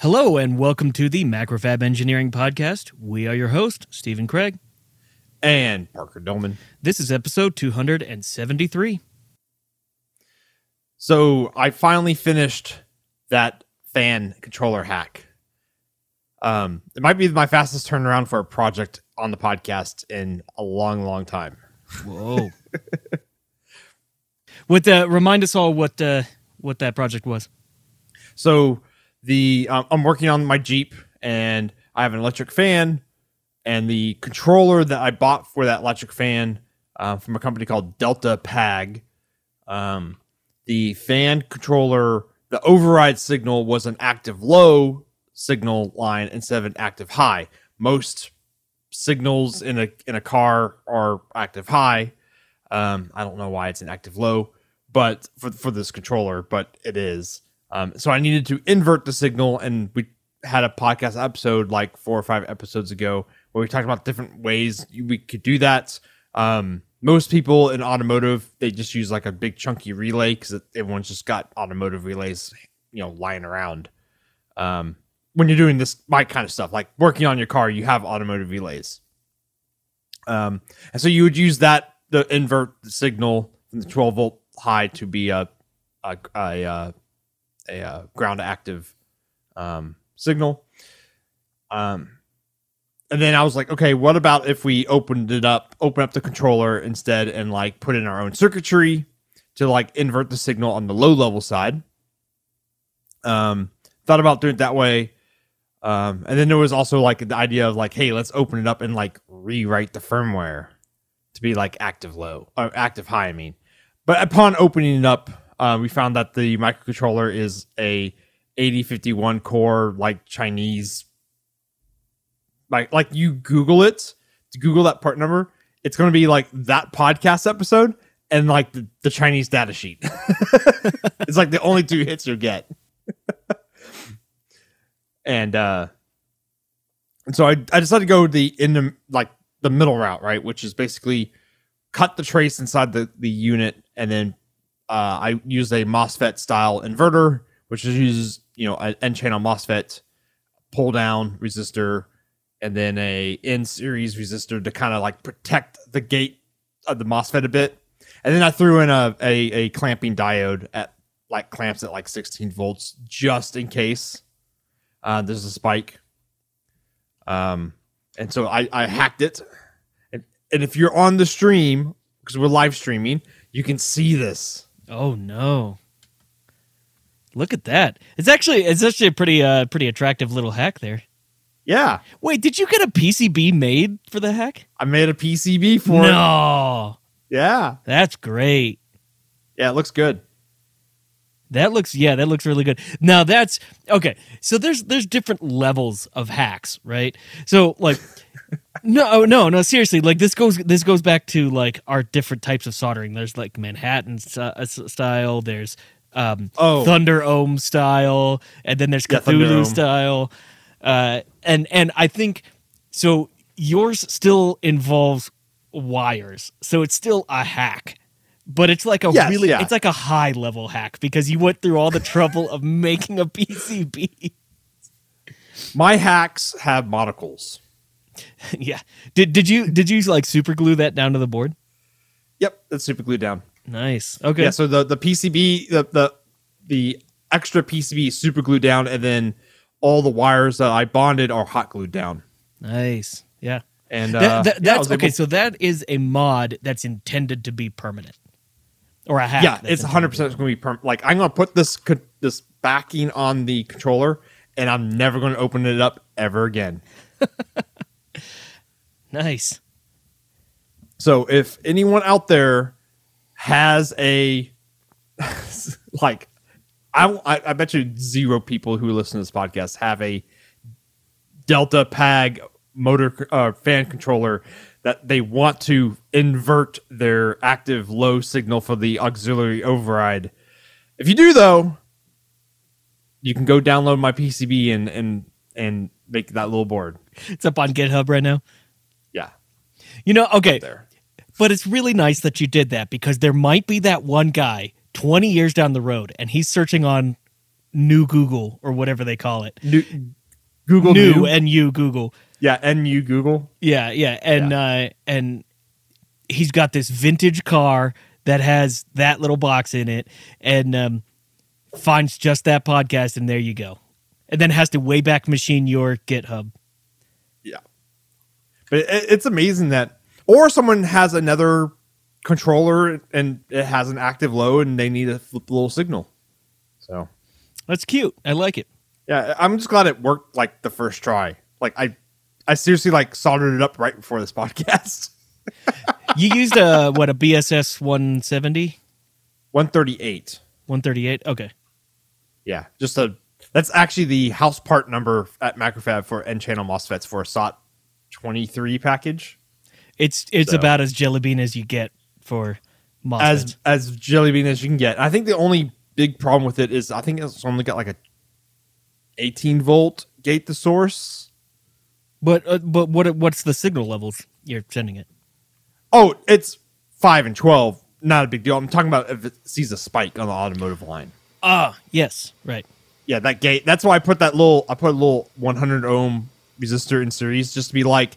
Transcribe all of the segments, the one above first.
Hello, and welcome to the Macrofab Engineering Podcast. We are your host, Stephen Kraig. and Parker Dolman. This is episode 273. So I finally finished that fan controller hack. Um, it might be my fastest turnaround for a project on the podcast in a long, long time. Whoa. what uh, remind us all what uh, what that project was. So the um, I'm working on my Jeep, and I have an electric fan, and the controller that I bought for that electric fan uh, from a company called Delta Pag. Um, the fan controller, the override signal was an active low signal line instead of an active high. Most signals in a in a car are active high. Um, I don't know why it's an active low, but for for this controller, but it is. Um, so I needed to invert the signal, and we had a podcast episode like four or five episodes ago where we talked about different ways we could do that. Um, most people in automotive they just use like a big chunky relay because everyone's just got automotive relays, you know, lying around. Um, when you're doing this my kind of stuff, like working on your car, you have automotive relays. Um, and so you would use that to invert the signal from the 12 volt high to be a a a, uh, a, uh ground active um, signal. Um, and then I was like, okay, what about if we opened it up, open up the controller instead, and like put in our own circuitry to like invert the signal on the low level side. Um, thought about doing it that way. Um, and then there was also like the idea of like, hey, let's open it up and like rewrite the firmware to be like active low or active high. I mean, but upon opening it up, uh, we found that the microcontroller is a 8051 core like Chinese. Like like you Google it, Google that part number, it's going to be like that podcast episode and like the, the Chinese data sheet. it's like the only two hits you'll get. and uh and so I, I decided to go the in the like the middle route, right? Which is basically cut the trace inside the, the unit and then uh, I use a MOSFET style inverter, which is uses you know an N channel MOSFET pull down resistor and then a N series resistor to kind of like protect the gate of the MOSFET a bit. And then I threw in a, a a clamping diode at like clamps at like 16 volts just in case uh, there's a spike. Um, and so I I hacked it, and, and if you're on the stream because we're live streaming, you can see this. Oh no. Look at that. It's actually it's actually a pretty uh pretty attractive little hack there. Yeah, Wait, did you get a PCB made for the hack? I made a PCB for it. no. Yeah, That's great. yeah, it looks good. That looks yeah, that looks really good. Now that's okay. So there's there's different levels of hacks, right? So like no no no seriously, like this goes this goes back to like our different types of soldering. There's like Manhattan uh, style, there's um Oh. Thunder Ohm style, and then there's Yeah, Cthulhu Ohm. style. Uh and and I think so yours still involves wires. So it's still a hack. But it's like a Yes, really yeah. it's like a high level hack because you went through all the trouble of making a PCB. My hacks have monocles. yeah. Did did you did you like super glue that down to the board? Yep, that's super glued down. Nice. Okay. Yeah, so the the PCB the the the extra PCB is super glued down, and then all the wires that I bonded are hot glued down. nice. Yeah. And uh, That- that- yeah, that's was okay. able- So that is a mod that's intended to be permanent, or a hack. yeah, it's 100 percent going to be perm- like I'm going to put this co- this backing on the controller, and I'm never going to open it up ever again. Nice. So if anyone out there has a like, I, I I bet you zero people who listen to this podcast have a Delta Pag motor uh, fan controller that they want to invert their active low signal for the auxiliary override. If you do though, you can go download my PCB and and and make that little board. It's up on GitHub right now. Yeah, You know, okay, there. but it's really nice that you did that because there might be that one guy 20 years down the road and he's searching on new Google or whatever they call it. New, Google new New. and you Google. Yeah, and you Google. Yeah, yeah, and uh, and he's got this vintage car that has that little box in it, and um, finds just that podcast, and there you go, and then has to wayback machine your GitHub. Yeah, but it, it's amazing that, or someone has another controller and it has an active low and they need a flip little signal. So That's cute. I like it. yeah, I'm just glad it worked like the first try. Like I, I seriously like soldered it up right before this podcast. You used a what a BSS 170, 138. 138. Okay. Yeah, just a. That's actually the house part number at Macrofab for N channel MOSFETs for a SOT 23 package. It's it's So- about as jelly bean as you get for MOSFETs. as as jelly bean as you can get. I think the only big problem with it is I think it's only got like a 18 volt gate to source. But uh, but what what's the signal levels you're sending it? Oh, it's five and 12. Not a big deal. I'm talking about if it sees a spike on the automotive line. Ah, yes, right. Yeah, that gate. That's why I put that little. I put a little 100 ohm resistor in series just to be like,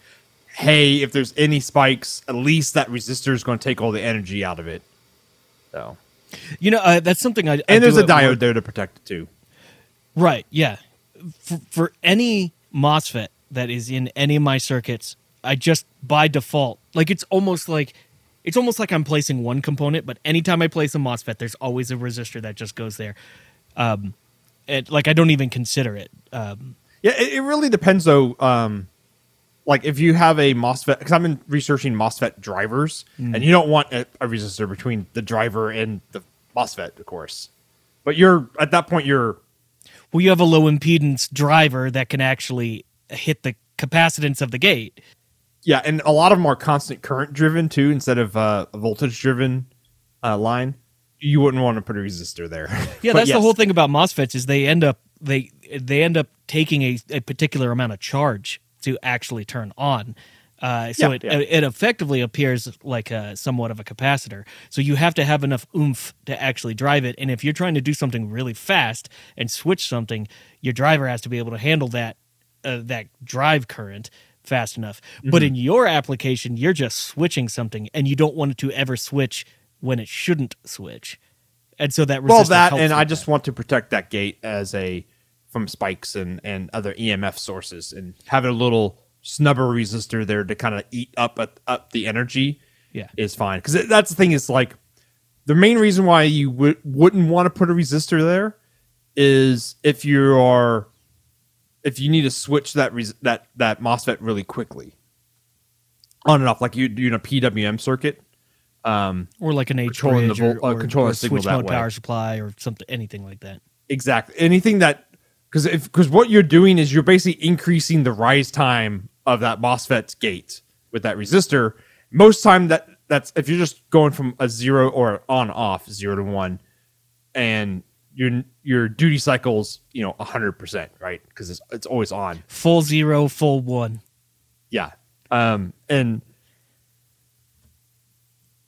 hey, if there's any spikes, at least that resistor is going to take all the energy out of it. So, You know, uh, that's something I. I and there's a diode work. there to protect it too. Right. Yeah. For, for any MOSFET that is in any of my circuits, I just by default, like it's almost like it's almost like I'm placing one component, but anytime I place a MOSFET, there's always a resistor that just goes there. Um, it, like I don't even consider it. Um, Yeah, it, it really depends though. Um, like if you have a MOSFET, because I've been researching MOSFET drivers, Mm. and you don't want a, a resistor between the driver and the MOSFET, of course. But you're at that point, you're well, you have a low impedance driver that can actually hit the capacitance of the gate. yeah, and a lot of them are constant current driven too, instead of uh, a voltage driven uh, line. You wouldn't want to put a resistor there. Yeah, that's the whole thing about MOSFETs is they end up they they end up taking a, a particular amount of charge to actually turn on. Uh, so Yeah, it yeah. it effectively appears like a somewhat of a capacitor. So you have to have enough oomph to actually drive it. And if you're trying to do something really fast and switch something, your driver has to be able to handle that uh, that drive current fast enough. But Mm-hmm. in your application, you're just switching something, and you don't want it to ever switch when it shouldn't switch. And so that well that and i that. just want to protect that gate as a from spikes and and other emf sources and have a little snubber resistor there to kind of eat up up the energy Yeah. is fine because that's the thing is like the main reason why you would wouldn't want to put a resistor there is if you are if you need to switch that res- that that MOSFET really quickly on and off like you do in a PWM circuit um or like an H Controlling the bridge or, uh, controlling or signal switch that mode way. power supply or something anything like that. Exactly. Anything that because if because what you're doing is you're basically increasing the rise time of that MOSFET's gate with that resistor. Most time that that's if you're just going from a zero or on off zero to one, and your your duty cycles you know hundred percent right because it's it's always on. Full zero, full one. Yeah. Um, and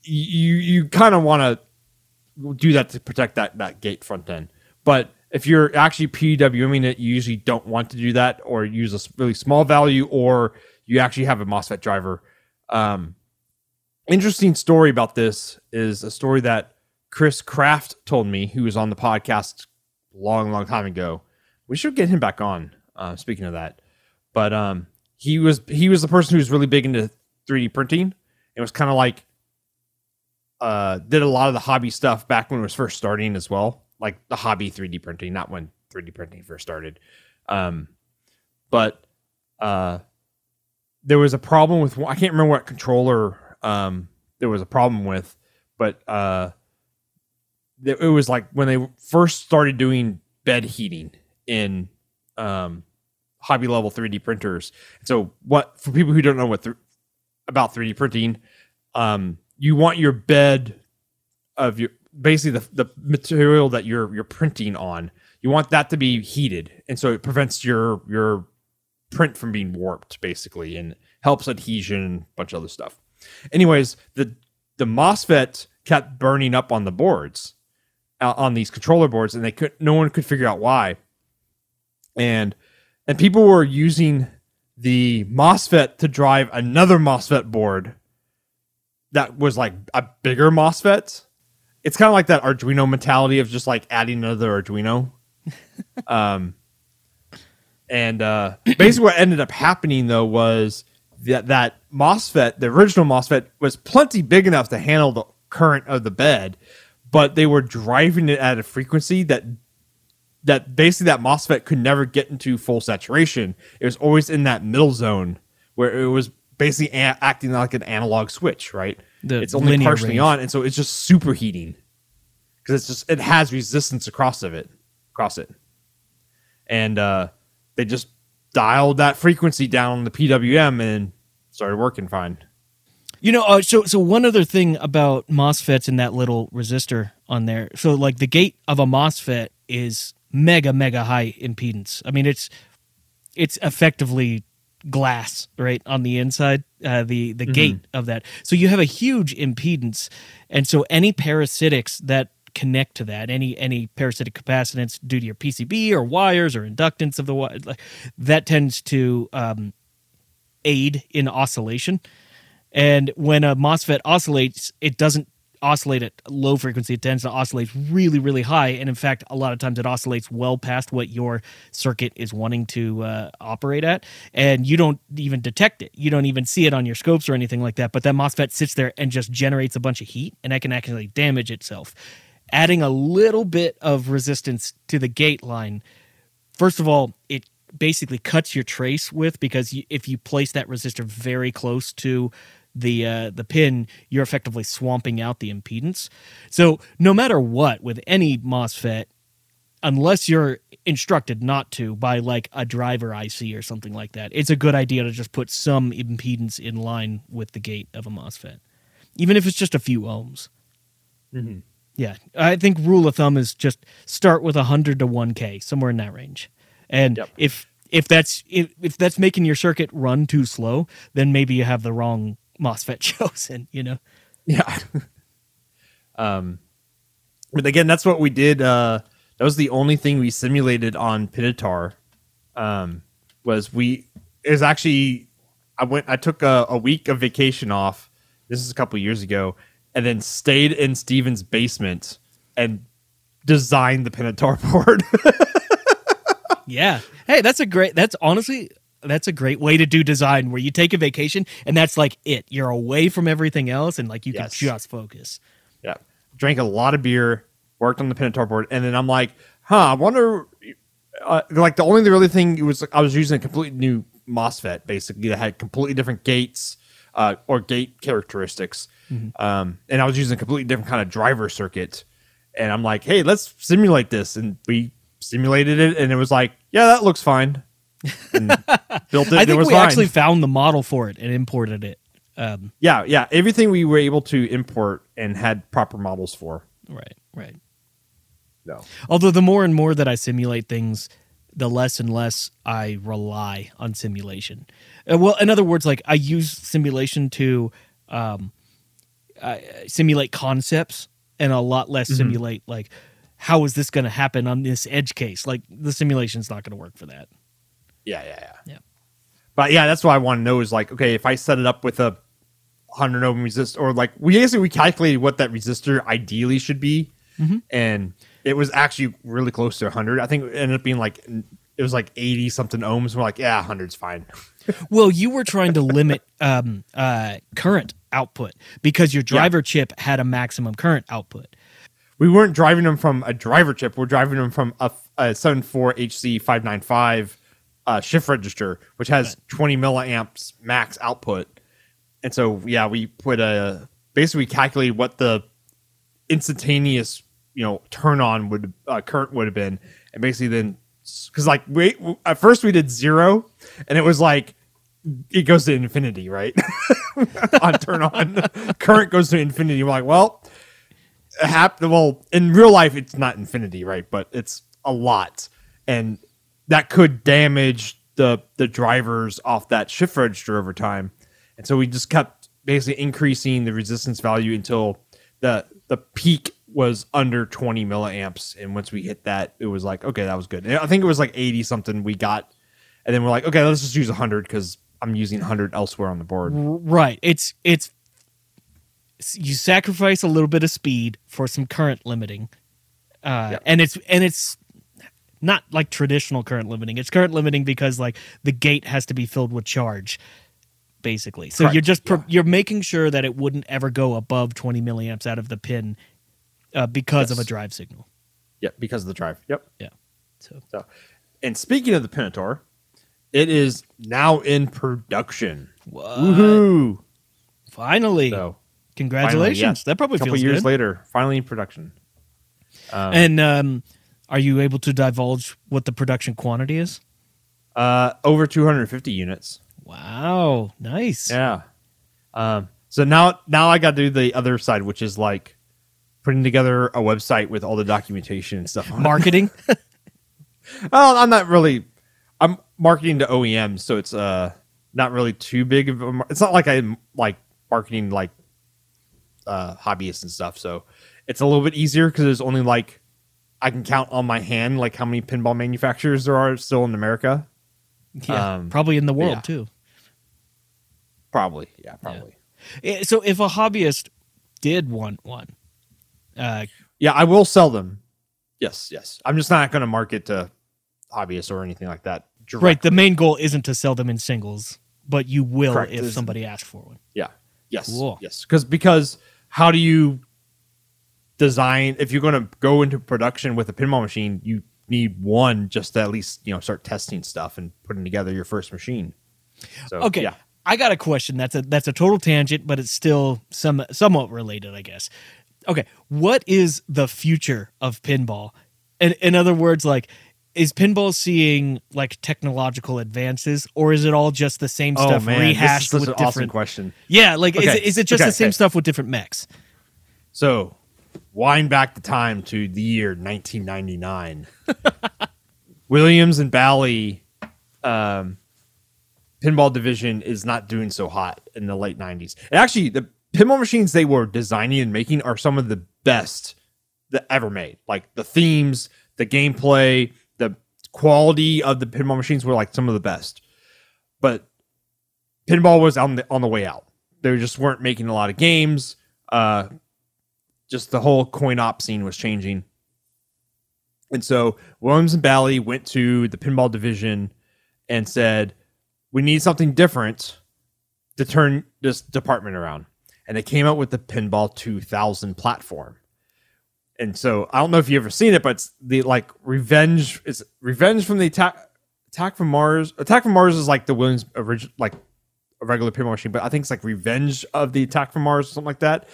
you you kind of want to do that to protect that that gate front end. But if you're actually PWMing it, you usually don't want to do that, or use a really small value, or you actually have a MOSFET driver. Um, interesting story about this is a story that Chris Kraft told me, who was on the podcast long, long time ago. We should get him back on. Uh, speaking of that, but um, he was he was the person who was really big into 3D printing. It was kind of like uh, did a lot of the hobby stuff back when it was first starting as well, like the hobby 3D printing, not when 3D printing first started. Um, but uh, there was a problem with I can't remember what controller um, there was a problem with, but uh, it was like when they first started doing bed heating in um, hobby level 3D printers. So what for people who don't know what th- about 3D printing, um, you want your bed of your basically the, the material that you're you're printing on. You want that to be heated, and so it prevents your your print from being warped, basically, and helps adhesion and a bunch of other stuff. Anyways, the the MOSFET kept burning up on the boards, out on these controller boards, and they could no one could figure out why. And and people were using the MOSFET to drive another MOSFET board that was like a bigger MOSFET. It's kind of like that Arduino mentality of just like adding another Arduino. um, and uh, basically, what ended up happening though was that that MOSFET, the original MOSFET, was plenty big enough to handle the current of the bed, but they were driving it at a frequency that that basically that MOSFET could never get into full saturation. It was always in that middle zone where it was basically a- acting like an analog switch, right? The it's only partially range. on, and so it's just superheating because it's just it has resistance across of it, across it, and uh, they just dialed that frequency down on the PWM and started working fine. You know, uh, so so one other thing about MOSFETs and that little resistor on there. So like the gate of a MOSFET is mega mega high impedance. I mean, it's it's effectively glass right on the inside uh, the the gate of that so you have a huge impedance and so any parasitics that connect to that any any parasitic capacitance due to your pcb or wires or inductance of the like that tends to um, aid in oscillation and when a MOSFET oscillates, it doesn't oscillate at low frequency. It tends to oscillate really, really high. And in fact, a lot of times it oscillates well past what your circuit is wanting to uh, operate at. And you don't even detect it. You don't even see it on your scopes or anything like that. But that MOSFET sits there and just generates a bunch of heat and that can actually damage itself. Adding a little bit of resistance to the gate line first of all, it basically cuts your trace width because if you place that resistor very close to the uh, the pin, you're effectively swamping out the impedance. So no matter what, with any MOSFET, unless you're instructed not to by like a driver IC or something like that, it's a good idea to just put some impedance in line with the gate of a MOSFET, even if it's just a few ohms. Mhm. Yeah, I think rule of thumb is just start with 100 to 1k, somewhere in that range. And Yep. if if that's if, if that's making your circuit run too slow, then maybe you have the wrong MOSFET chosen, you know. Yeah. um, but again, that's what we did. Uh, that was the only thing we simulated on Pinotaur. Um, was we is actually I went I took a, a week of vacation off. This is a couple years ago, and then stayed in Stephen's basement and designed the Pinotaur board. Yeah. Hey, that's a great that's honestly that's a great way to do design where you take a vacation and that's like it. You're away from everything else and like you Yes. can just focus. yeah, drank a lot of beer, worked on the Pinotaur board, and then I'm like, huh, I wonder. Uh, like the only the really thing was I was using a completely new MOSFET basically that had completely different gates uh, or gate characteristics, um, and I was using a completely different kind of driver circuit. And I'm like, hey, let's simulate this, and we simulated it, and it was like, yeah, that looks fine. And built it. I it think was we actually found the model for it and imported it. Um, yeah, yeah, everything we were able to import and had proper models for. right, right. No. Although the more and more that I simulate things, the less and less I rely on simulation. Uh, well, in other words, like I use simulation to um, uh, simulate concepts, and a lot less Mm-hmm. simulate like how is this going to happen on this edge case. Like the simulation's not going to work for that. Yeah, yeah, yeah. Yeah. But yeah, that's what I want to know is like, okay, if I set it up with a hundred ohm resistor, or like we basically we calculated what that resistor ideally should be, Mm-hmm. and it was actually really close to hundred. I think it ended up being like it was like eighty something ohms. We're like, yeah, hundred's fine. Well, you were trying to limit um, uh, current output because your driver chip had a maximum current output. We weren't driving them from a driver chip. We're driving them from a, a 74 HC 595 uh, shift register, which has 20 milliamps max output. And so, yeah, we put a basically calculated what the instantaneous, you know, turn on would uh, current would have been, and basically then because like we at first we did zero, and it was like it goes to infinity, right? on turn on, current goes to infinity. We're like, well, hap- well in real life it's not infinity right but it's a lot and that could damage the the drivers off that shift register over time and so we just kept basically increasing the resistance value until the the peak was under 20 milliamps, and once we hit that, it was like okay, that was good. And I think it was like 80 something we got, and then we're like okay, let's just use 100 because I'm using 100 elsewhere on the board. Right. It's it's you sacrifice a little bit of speed for some current limiting. Uh and it's and it's not like traditional current limiting. It's current limiting because like the gate has to be filled with charge basically. So Correct, you're just pro- yeah. you're making sure that it wouldn't ever go above 20 milliamps out of the pin uh, because of a drive signal. Yep, because of the drive. Yep. So So, and speaking of the Pinotaur, it is now in production. what? Woohoo! Finally. So, Congratulations. Finally, yeah. That probably a couple feels years good. later, finally in production. Um, And um are you able to divulge what the production quantity is? uh, over 250 units. Wow, nice. Yeah. Um, so now, now I got to do the other side, which is like putting together a website with all the documentation and stuff. Marketing. Well, I'm not really. I'm marketing to OEMs, so it's uh not really too big of a. mar- It's not like I'm like marketing like uh hobbyists and stuff. So it's a little bit easier because there's only like I can count on my hand like how many pinball manufacturers there are still in America. yeah, Um, probably in the world yeah. too. Probably, yeah, probably. Eh, So if a hobbyist did want one, uh, Yeah, I will sell them. Yes, yes. I'm just not going to market to hobbyists or anything like that. right, the main goal isn't to sell them in singles, but you will Correct. if somebody asks for one. Yeah. Yes. Cool. Yes. Because because how do you design if you're going to go into production with a pinball machine? You need one just to at least you know start testing stuff and putting together your first machine. So Okay, Yeah. I got a question. That's a that's a total tangent, but it's still some somewhat related, I guess. Okay, what is the future of pinball? In, in other words, like is pinball seeing like technological advances, or is it all just the same oh, stuff Oh, this is rehashed such with an awesome different? question. Yeah, like is, Okay, it, is it just okay, the same okay. stuff with different mechs? So wind back the time to the year 1999. Williams and Bally um, pinball division is not doing so hot in the late 90s. And actually, the pinball machines they were designing and making are some of the best that ever made. Like the themes, the gameplay, the quality of the pinball machines were like some of the best. But pinball was on the on the way out. They just weren't making a lot of games. Uh, just the whole coin op scene was changing. And so Williams and Bally went to the pinball division and said, We need something different to turn this department around. And they came out with the Pinball 2000 platform. And so I don't know if you've ever seen it, but it's the like revenge is revenge from the attack attack from Mars. Attack from Mars is like the Williams original like a regular pinball machine, but I think it's like revenge of the attack from Mars or something like that.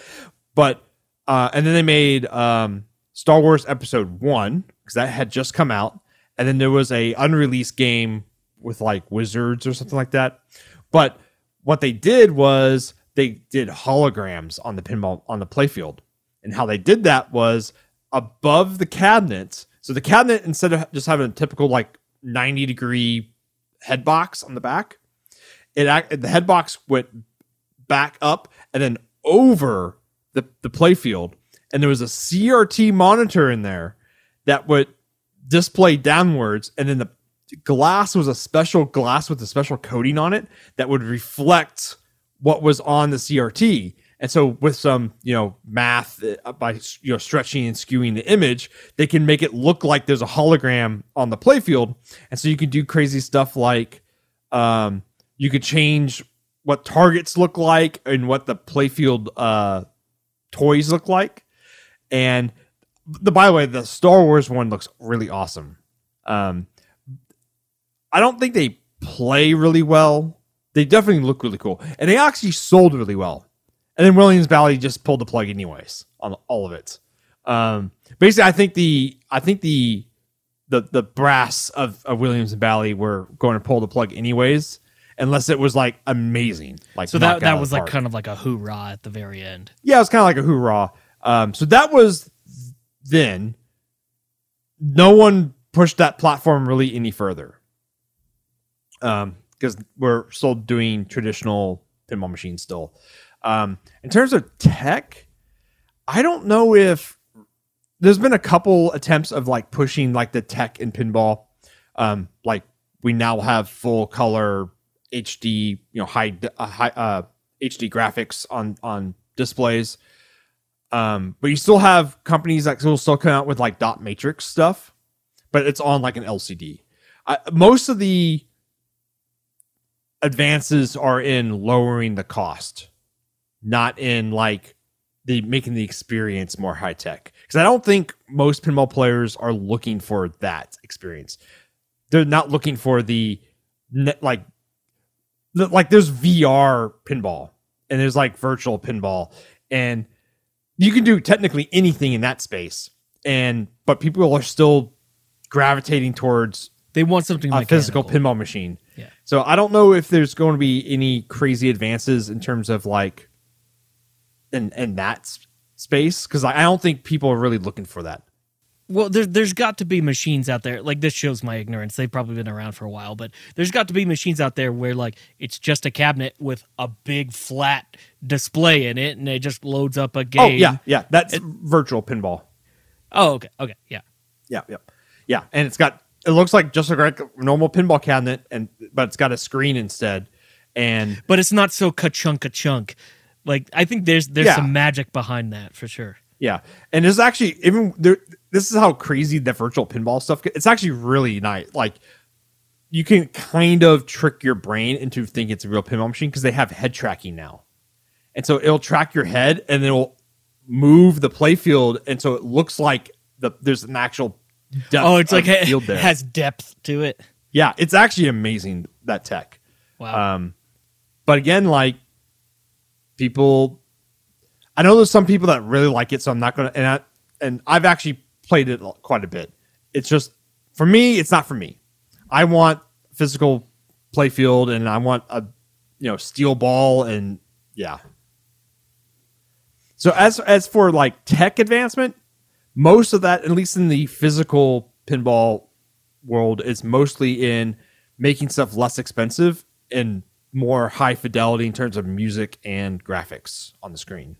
But uh, and then they made um, Star Wars Episode One because that had just come out, and then there was a unreleased game with like wizards or something like that. But what they did was they did holograms on the pinball on the playfield, and how they did that was above the cabinet. So the cabinet instead of just having a typical like ninety degree head box on the back, it the head box went back up and then over the, the playfield and there was a crt monitor in there that would display downwards and then the glass was a special glass with a special coating on it that would reflect what was on the crt and so with some you know math uh, by you know stretching and skewing the image they can make it look like there's a hologram on the playfield and so you can do crazy stuff like um, you could change what targets look like and what the playfield uh, toys look like. And the by the way, the Star Wars one looks really awesome. Um, I don't think they play really well. They definitely look really cool, and they actually sold really well. And then Williams Bally just pulled the plug anyways on all of it. Um, basically, I think the I think the the the brass of, of Williams and Bally were going to pull the plug anyways, unless it was like amazing. Like So that that was like kind of like a hoorah at the very end. yeah, it was kind of like a hoorah. Um, so that was then. No one pushed that platform really any further. Um, because we're still doing traditional pinball machines still. Um, in terms of tech, I don't know if there's been a couple attempts of like pushing like the tech in pinball. Um, like we now have full color HD, you know, high uh, high uh, HD graphics on on displays. Um, but you still have companies that will still come out with like dot matrix stuff, but it's on like an LCD. Uh, most of the advances are in lowering the cost, not in like the making the experience more high tech. Because I don't think most pinball players are looking for that experience. They're not looking for the net like like there's VR pinball and there's like virtual pinball and you can do technically anything in that space and but people are still gravitating towards They want something like a physical pinball machine. Yeah. So I don't know if there's going to be any crazy advances in terms of like in in that space because I don't think people are really looking for that. Well, there, there's got to be machines out there. Like this shows my ignorance. They've probably been around for a while, but there's got to be machines out there where like it's just a cabinet with a big flat display in it, and it just loads up a game. Oh yeah, yeah, that's virtual pinball. Oh, okay. Okay. Yeah. Yeah, yeah, yeah, and it's got it looks like just like a normal pinball cabinet, and but it's got a screen instead, and But it's not so ka-chunk ka-chunk. Like I think there's there's Yeah. some magic behind that for sure. Yeah, and there's actually even there. This is how crazy the virtual pinball stuff. get- It's actually really nice. Like you can kind of trick your brain into thinking it's a real pinball machine because they have head tracking now, and so it'll track your head and it'll move the playfield, and so it looks like the there's an actual. Depth Oh, it's like it has depth to it. yeah, it's actually amazing that tech. Wow. Um, but again, like people, I know there's some people that really like it, so I'm not gonna. And I, and I've actually played it quite a bit. It's just for me, it's not for me. I want physical play field, and I want a you know steel ball, and yeah. So as as for like tech advancement, most of that, at least in the physical pinball world, is mostly in making stuff less expensive and more high fidelity in terms of music and graphics on the screen.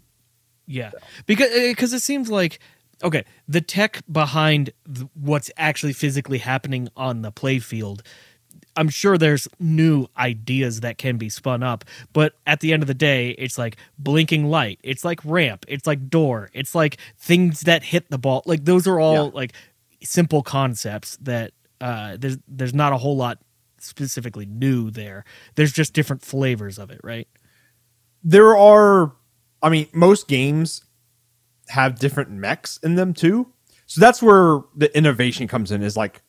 Yeah, because eh, because it seems like okay, the tech behind th- what's actually physically happening on the playfield. I'm sure there's new ideas that can be spun up, but at the end of the day, it's like blinking light, it's like ramp, it's like door, it's like things that hit the ball. Like those are all Yeah. like simple concepts that uh, there's there's not a whole lot specifically new there. There's just different flavors of it, right? There are, I mean, most games have different mechs in them too. So that's where the innovation comes in is like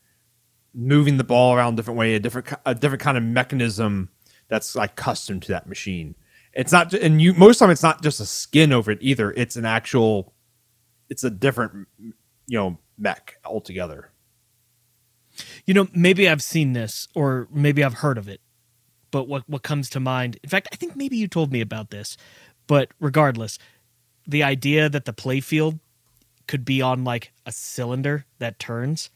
moving the ball around a different way, a different a different kind of mechanism that's like custom to that machine. It's not, and you most of the time it's not just a skin over it either. It's an actual, it's a different, you know, mech altogether. You know, maybe I've seen this or maybe I've heard of it. But what what comes to mind? In fact, I think maybe you told me about this. But regardless, the idea that the playfield could be on like a cylinder that turns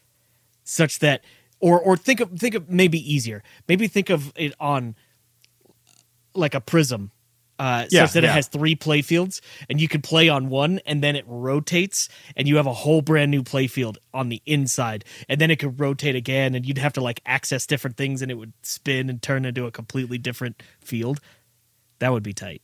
such that or or think of think of maybe easier. Maybe think of it on like a prism. Uh, Yeah, such that it has three playfields, and you can play on one, and then it rotates, and you have a whole brand new playfield on the inside, and then it could rotate again, and you'd have to like access different things, and it would spin and turn into a completely different field. That would be tight.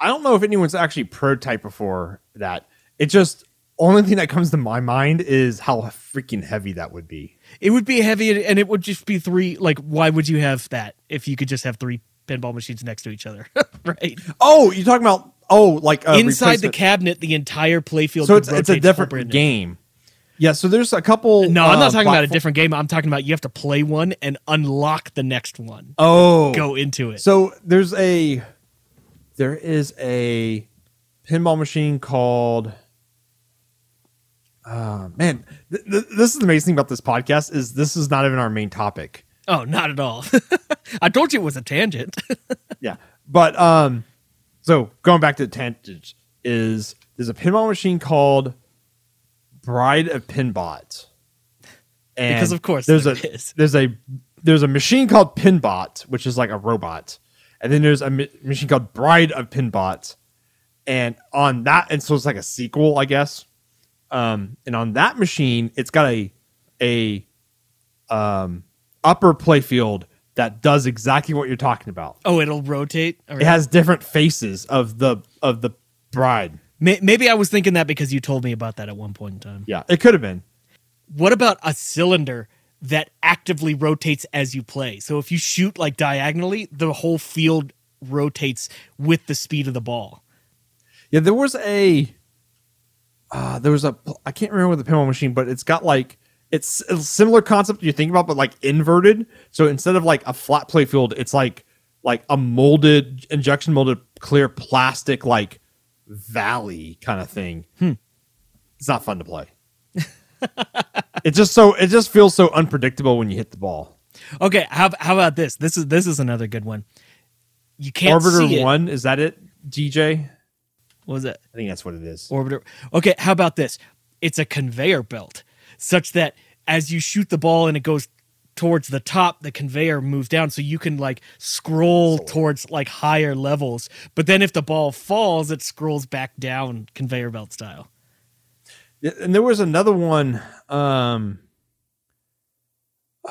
I don't know if anyone's actually prototyped before that. It just only thing that comes to my mind is how freaking heavy that would be. It would be heavy, and it would just be three. Like, why would you have that if you could just have three pinball machines next to each other, right? Oh, you're talking about oh, like a Inside the cabinet, the entire playfield. So it's it's a different game. Yeah, so there's a couple. No, I'm uh, not talking about a different game. I'm talking about you have to play one and unlock the next one. Oh, Go into it. So there's a there is a pinball machine called. Uh, man, th- th- this is the amazing thing about this podcast is this is not even our main topic. Oh, not at all. I told you it was a tangent. Yeah, but um, so going back to the tangent is there's a pinball machine called Bride of Pinbot, and Because of course there's there a is. there's a there's a machine called Pinbot, which is like a robot, and then there's a machine called Bride of Pinbot, and on that, and so it's like a sequel, I guess. Um, and on that machine, it's got a a um, upper playfield that does exactly what you're talking about. Oh, it'll rotate. It has different faces of the of the bride. Maybe I was thinking that because you told me about that at one point in time. Yeah, it could have been. What about a cylinder that actively rotates as you play? So if you shoot like diagonally, the whole field rotates with the speed of the ball. Yeah, there was a uh, there was a I can't remember the pinball machine, but it's got like it's a similar concept you think about, but like inverted. So instead of like a flat play field, it's like like a molded injection molded clear plastic like valley kind of thing. It's not fun to play. it just so it just feels so unpredictable when you hit the ball. Okay, how how about this? This is this is another good one. You can't Orbitor it. one is that it? DJ, What was it? I think that's what it is. Orbitor. Okay, how about this? It's a conveyor belt, such that as you shoot the ball and it goes towards the top, the conveyor moves down, so you can like scroll towards like higher levels. But then if the ball falls, it scrolls back down conveyor belt style. And there was another one. Um,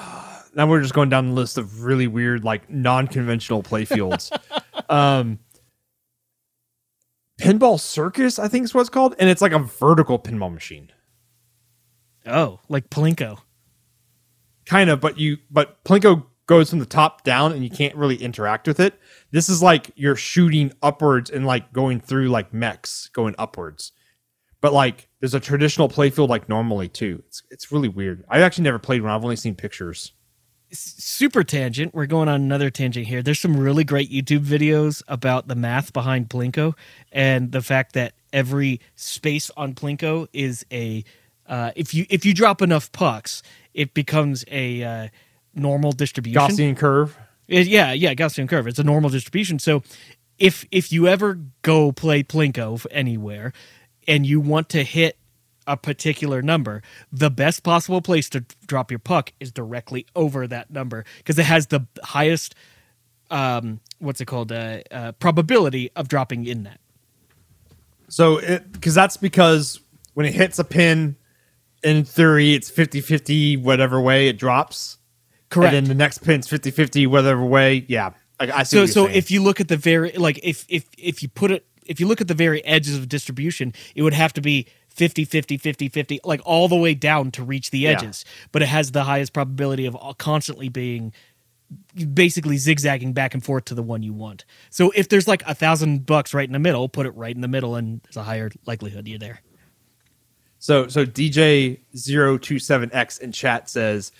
now we're just going down the list of really weird, like non-conventional playfields. um, pinball circus, I think is what it's called, and it's like a vertical pinball machine, Oh, like Plinko. kind of. But you, but Plinko goes from the top down, and you can't really interact with it. This is like you're shooting upwards and like going through like mechs, going upwards. But like, there's a traditional playfield like normally too. It's it's really weird. I've actually never played one. I've only seen pictures. Super tangent. We're going on another tangent here. There's some really great YouTube videos about the math behind Plinko and the fact that every space on Plinko is a uh, if you if you drop enough pucks, it becomes a uh, normal distribution. Gaussian curve. It- yeah, yeah, Gaussian curve. It's a normal distribution. So if if you ever go play Plinko anywhere and you want to hit a particular number, the best possible place to drop your puck is directly over that number because it has the highest um what's it called uh, uh probability of dropping in that. So it because that's because when it hits a pin, in theory it's 50-50 whatever way it drops. Correct. And then the next pin's 50-50 whatever way. Yeah. I, I see so what you're so saying. if you look at the very like if if if you put it if you look at the very edges of distribution it would have to be 50 50 50 50 like all the way down to reach the Yeah. edges. But it has the highest probability of constantly being basically zigzagging back and forth to the one you want. So if there's like a thousand bucks right in the middle put it right in the middle and there's a higher likelihood you're there. So so DJ 027X in chat says,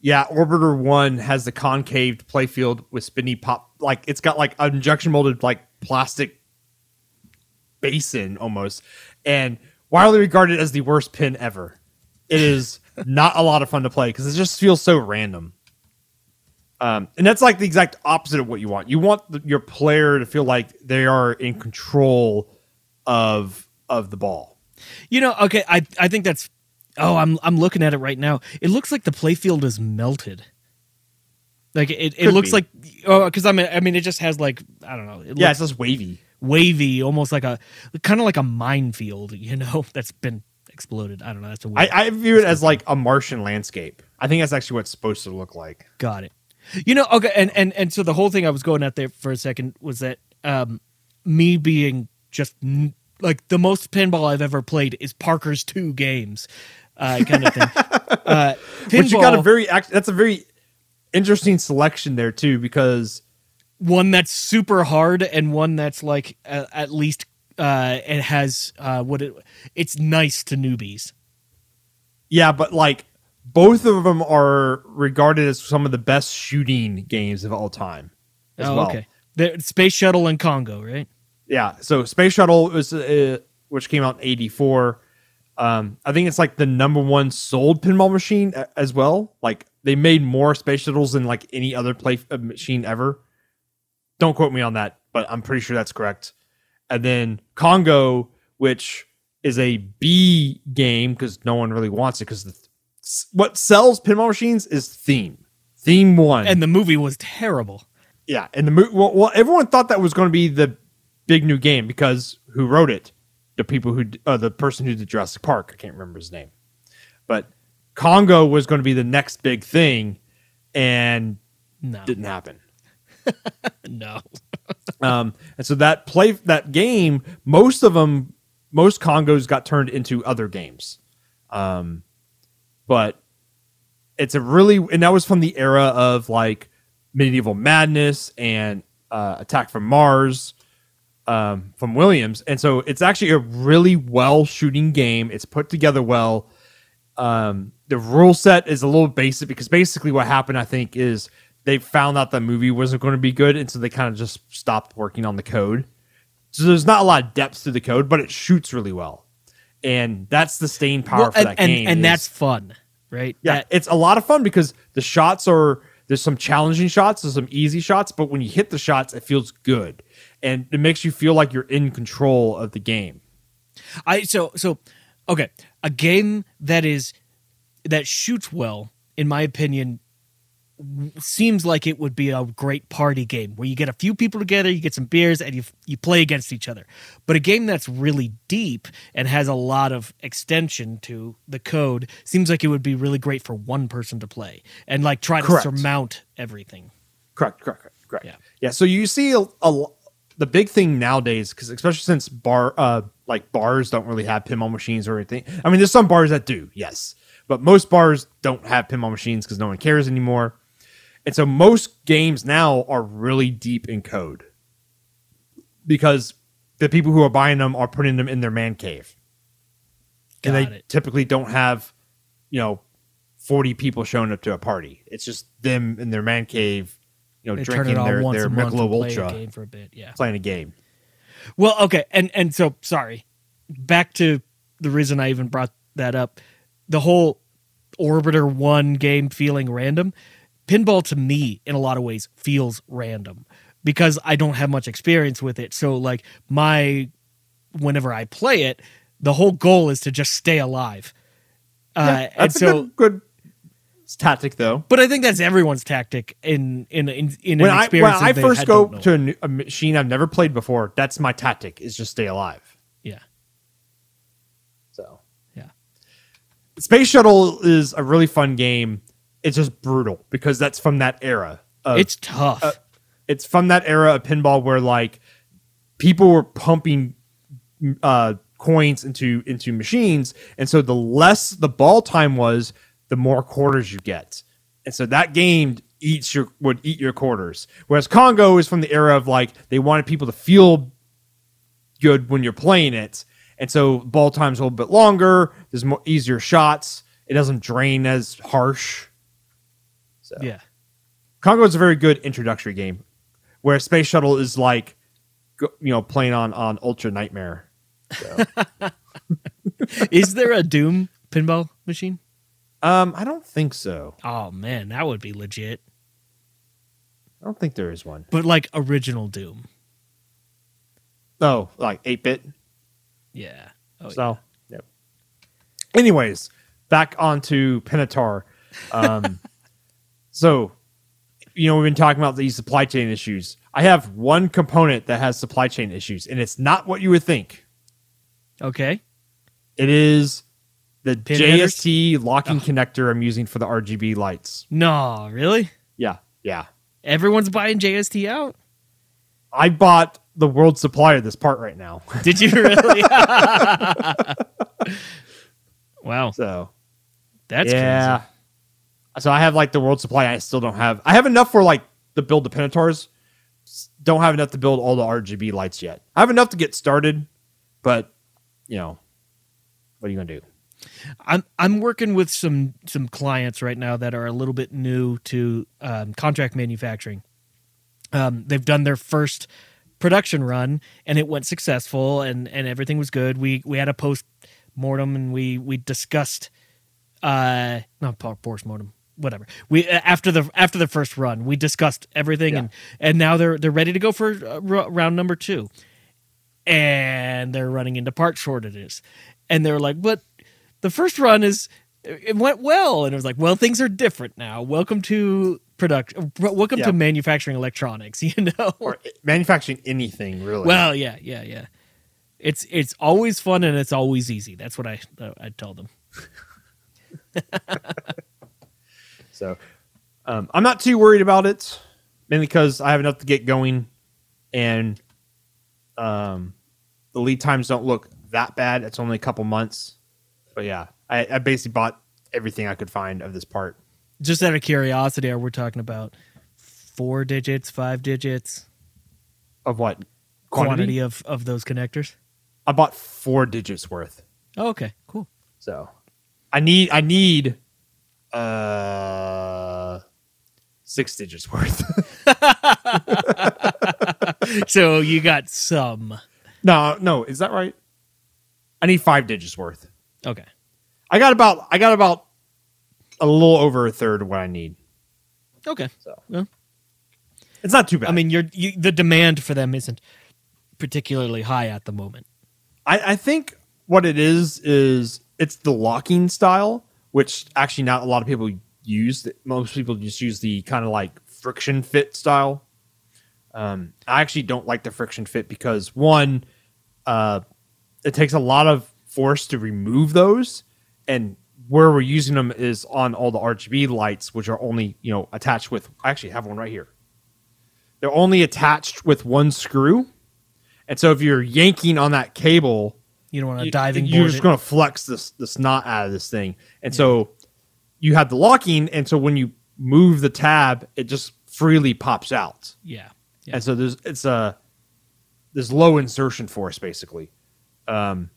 yeah, Orbitor 1 has the concaved playfield with spinny pop like it's got like an injection molded like plastic basin almost and widely regarded as the worst pin ever. It is not a lot of fun to play because it just feels so random. Um, and that's like the exact opposite of what you want. You want the, your player to feel like they are in control of of the ball. you know okay i i think that's oh i'm i'm looking at it right now it looks like the playfield is melted like it, it Could looks be. like oh because i mean i mean it just has like i don't know it Yeah, looks it's just wavy. Wavy almost like a kind of like a minefield you know that's been exploded i don't know that's a weird I, I view it as like a Martian landscape. I think that's actually what it's supposed to look like. got it you know okay and and and so the whole thing i was going at there for a second was that um me being just n- like the most pinball i've ever played is parker's two games uh kind of thing uh But you got a very act- that's a very interesting selection there too because one that's super hard and one that's like uh, at least uh it has uh what it it's nice to newbies yeah, but like both of them are regarded as some of the best shooting games of all time. As oh well. okay the space shuttle and congo right Yeah, so Space Shuttle was uh, which came out in 84. Um, I think it's like the number one sold pinball machine as well. Like they made more space shuttles than like any other play uh, machine ever. Don't quote me on that, but I'm pretty sure that's correct. And then Congo, which is a B game because no one really wants it because what sells pinball machines is theme. Theme one, and the movie was terrible yeah, and the movie. well, well, everyone thought that was going to be the big new game because who wrote it? the people who uh, the person who did Jurassic Park. I can't remember his name, but Congo was going to be the next big thing, and No, didn't happen. No. Um, and so that play that game, most of them, most Congos got turned into other games. Um, but it's a really and that was from the era of like medieval madness and uh, attack from Mars um, from Williams, and so it's actually a really well shooting game. It's put together well. Um, the rule set is a little basic because basically what happened, I think, is they found out the movie wasn't going to be good, and so they kind of just stopped working on the code. So there's not a lot of depth to the code, but it shoots really well, and that's the staying power Well, for and, that and, game. and is- that's fun, right? yeah, That- it's a lot of fun because the shots are there's some challenging shots, there's some easy shots, but when you hit the shots, it feels good, and it makes you feel like you're in control of the game. I so so okay. A game that is that shoots well, in my opinion, seems like it would be a great party game where you get a few people together, you get some beers, and you you play against each other. But a game that's really deep and has a lot of extension to the code seems like it would be really great for one person to play and like try to surmount everything. Correct, correct, correct, correct. Yeah. yeah. So you see a, a the big thing nowadays, because especially since bar, uh, like bars don't really have pinball machines or anything. I mean, there's some bars that do, yes, but most bars don't have pinball machines because no one cares anymore. And so most games now are really deep in code because the people who are buying them are putting them in their man cave, Got and they it. typically don't have, you know, forty people showing up to a party. It's just them in their man cave, you know, They drinking their their Michelob play a Ultra, game for a bit. Yeah. playing a game. Well, okay, and and so sorry. Back to the reason I even brought that up. The whole Orbitor 1 game feeling random. Pinball to me in a lot of ways feels random because I don't have much experience with it. So like my whenever I play it, the whole goal is to just stay alive. Uh and That's so a good, good tactic, though. but I think that's everyone's tactic in in in, in When an I when I first had- go to a, new, a machine I've never played before, that's my tactic is just stay alive. yeah. So Yeah. Space Shuttle is a really fun game. It's just brutal because that's from that era. Of, It's tough. uh, it's from that era of pinball where like people were pumping uh, coins into into machines, and so the less the ball time was, the more quarters you get, and so that game eats your would eat your quarters. Whereas Congo is from the era of like they wanted people to feel good when you're playing it, and so ball time's a little bit longer. There's more easier shots. It doesn't drain as harsh. So yeah. Congo is a very good introductory game, where Space Shuttle is like, you know, playing on on Ultra Nightmare. So, Is there a Doom pinball machine? um, I don't think so. Oh man, that would be legit. I don't think there is one. But like original Doom. Oh, like eight bit. Yeah. Oh, so, yep. Anyways, back onto Pinotaur. Um, so, you know, we've been talking about these supply chain issues. I have one component that has supply chain issues, and it's not what you would think. Okay. It is the Pin headers? JST locking connector I'm using for the RGB lights. No, really? Yeah, yeah. Everyone's buying JST out? I bought the world supply of this part right now. Did you really? wow, So that's yeah. crazy. So I have like the world supply. I still don't have. I have enough for like to build the Pinotaurs. Don't have enough to build all the RGB lights yet. I have enough to get started, but you know, what are you gonna do? I'm I'm working with some some clients right now that are a little bit new to um, contract manufacturing. Um, they've done their first production run and it went successful and and everything was good. We we had a post mortem and we we discussed uh not post mortem whatever we uh, after the after the first run we discussed everything Yeah. and and now they're they're ready to go for uh, round number two and they're running into part shortages and they're like but the first run is it went well and it was like well things are different now welcome to production welcome Yeah. to manufacturing electronics you know Or manufacturing anything really? well yeah yeah yeah It's it's always fun and it's always easy. That's what I I tell them. So um, I'm not too worried about it, mainly because I have enough to get going, and um, the lead times don't look that bad. It's only a couple months, but yeah, I, I basically bought everything I could find of this part. Just out of curiosity, are we talking about four digits, five digits Of what quantity, of of those connectors? I bought four digits worth. Oh, okay, cool. So I need I need uh six digits worth. so you got some. no, no, is that right? I need five digits worth. Okay. I got about I got about a little over a third of what I need. Okay. So Well, it's not too bad. I mean, you're you, the demand for them isn't particularly high at the moment. I, I think what it is is it's the locking style, which actually not a lot of people use. Most people just use the kind of like friction fit style. Um, I actually don't like the friction fit because one, uh, it takes a lot of force to remove those, and where we're using them is on all the RGB lights, which are only you know attached with. I actually have one right here. They're only attached with one screw, and so if you're yanking on that cable, You don't want a you- diving You're board. just going to flex this this knot out of this thing, and so you have the locking, and so when you move the tab, it just freely pops out, yeah. Yeah. and so there's it's a there's low insertion force basically. Um,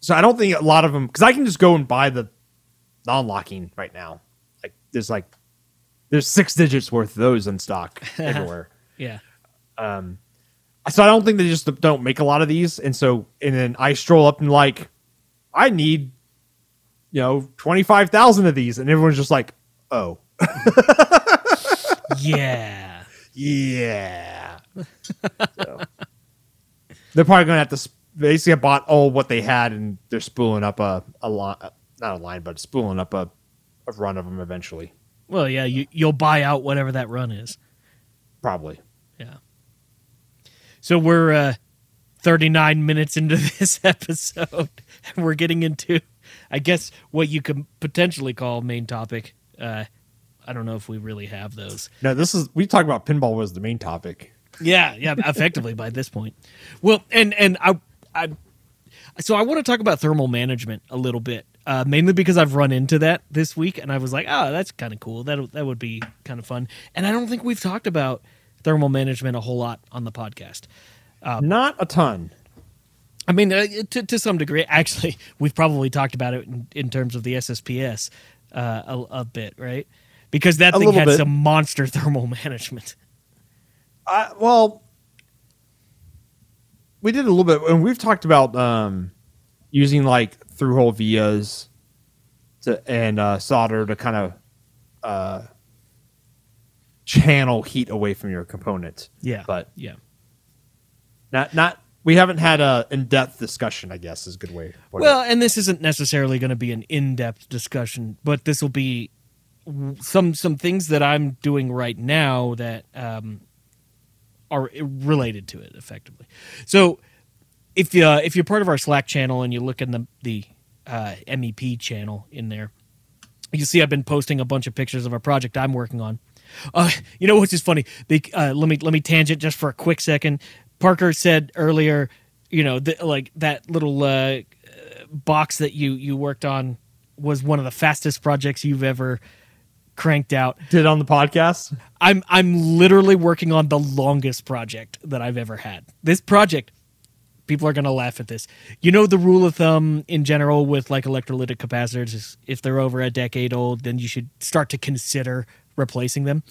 so I don't think a lot of them because I can just go and buy the non-locking right now. Like there's like there's six digits worth of those in stock everywhere. Yeah. Um, so I don't think they just don't make a lot of these, and so and then I stroll up and like, I need, you know, twenty five thousand of these, and everyone's just like, oh Yeah. yeah. So, they're probably gonna have to sp- basically I bought all what they had, and they're spooling up a a line, not a line, but spooling up a a run of them eventually, Well, yeah, you you'll buy out whatever that run is. probably. So we're uh 39 minutes into this episode. and We're getting into I guess what you could potentially call main topic. Uh I don't know if we really have those. No, this is we talked about pinball was the main topic. Yeah, yeah, effectively by this point. Well, and and I I so I want to talk about thermal management a little bit. Uh, mainly because I've run into that this week, and I was like, "Oh, that's kind of cool. That that would be kind of fun." And I don't think we've talked about thermal management a whole lot on the podcast. Not a ton. I mean, uh, to to some degree, actually, we've probably talked about it in, in terms of the SSPS uh, a, a bit, right? Because that A thing had bit. some monster thermal management. I, well, we did a little bit, and we've talked about um, using like through hole vias to and uh, solder to kind of uh, channel heat away from your component. Yeah, But yeah, not not we haven't had a in depth discussion. I guess is a good way. put it. Well, and this isn't necessarily going to be an in-depth discussion, but this will be some some things that I'm doing right now that um, are related to it effectively. So, if you uh, if you're part of our Slack channel and you look in the the uh, MEP channel in there, you see I've been posting a bunch of pictures of a project I'm working on. Uh, you know what's just funny? They, uh, let me let me tangent just for a quick second. Parker said earlier, you know, like that little uh, box that you you worked on was one of the fastest projects you've ever cranked out. did on the podcast. I'm I'm literally working on the longest project that I've ever had. This project, people are gonna laugh at this. You know the rule of thumb in general with like electrolytic capacitors is if they're over a decade old, then you should start to consider replacing them.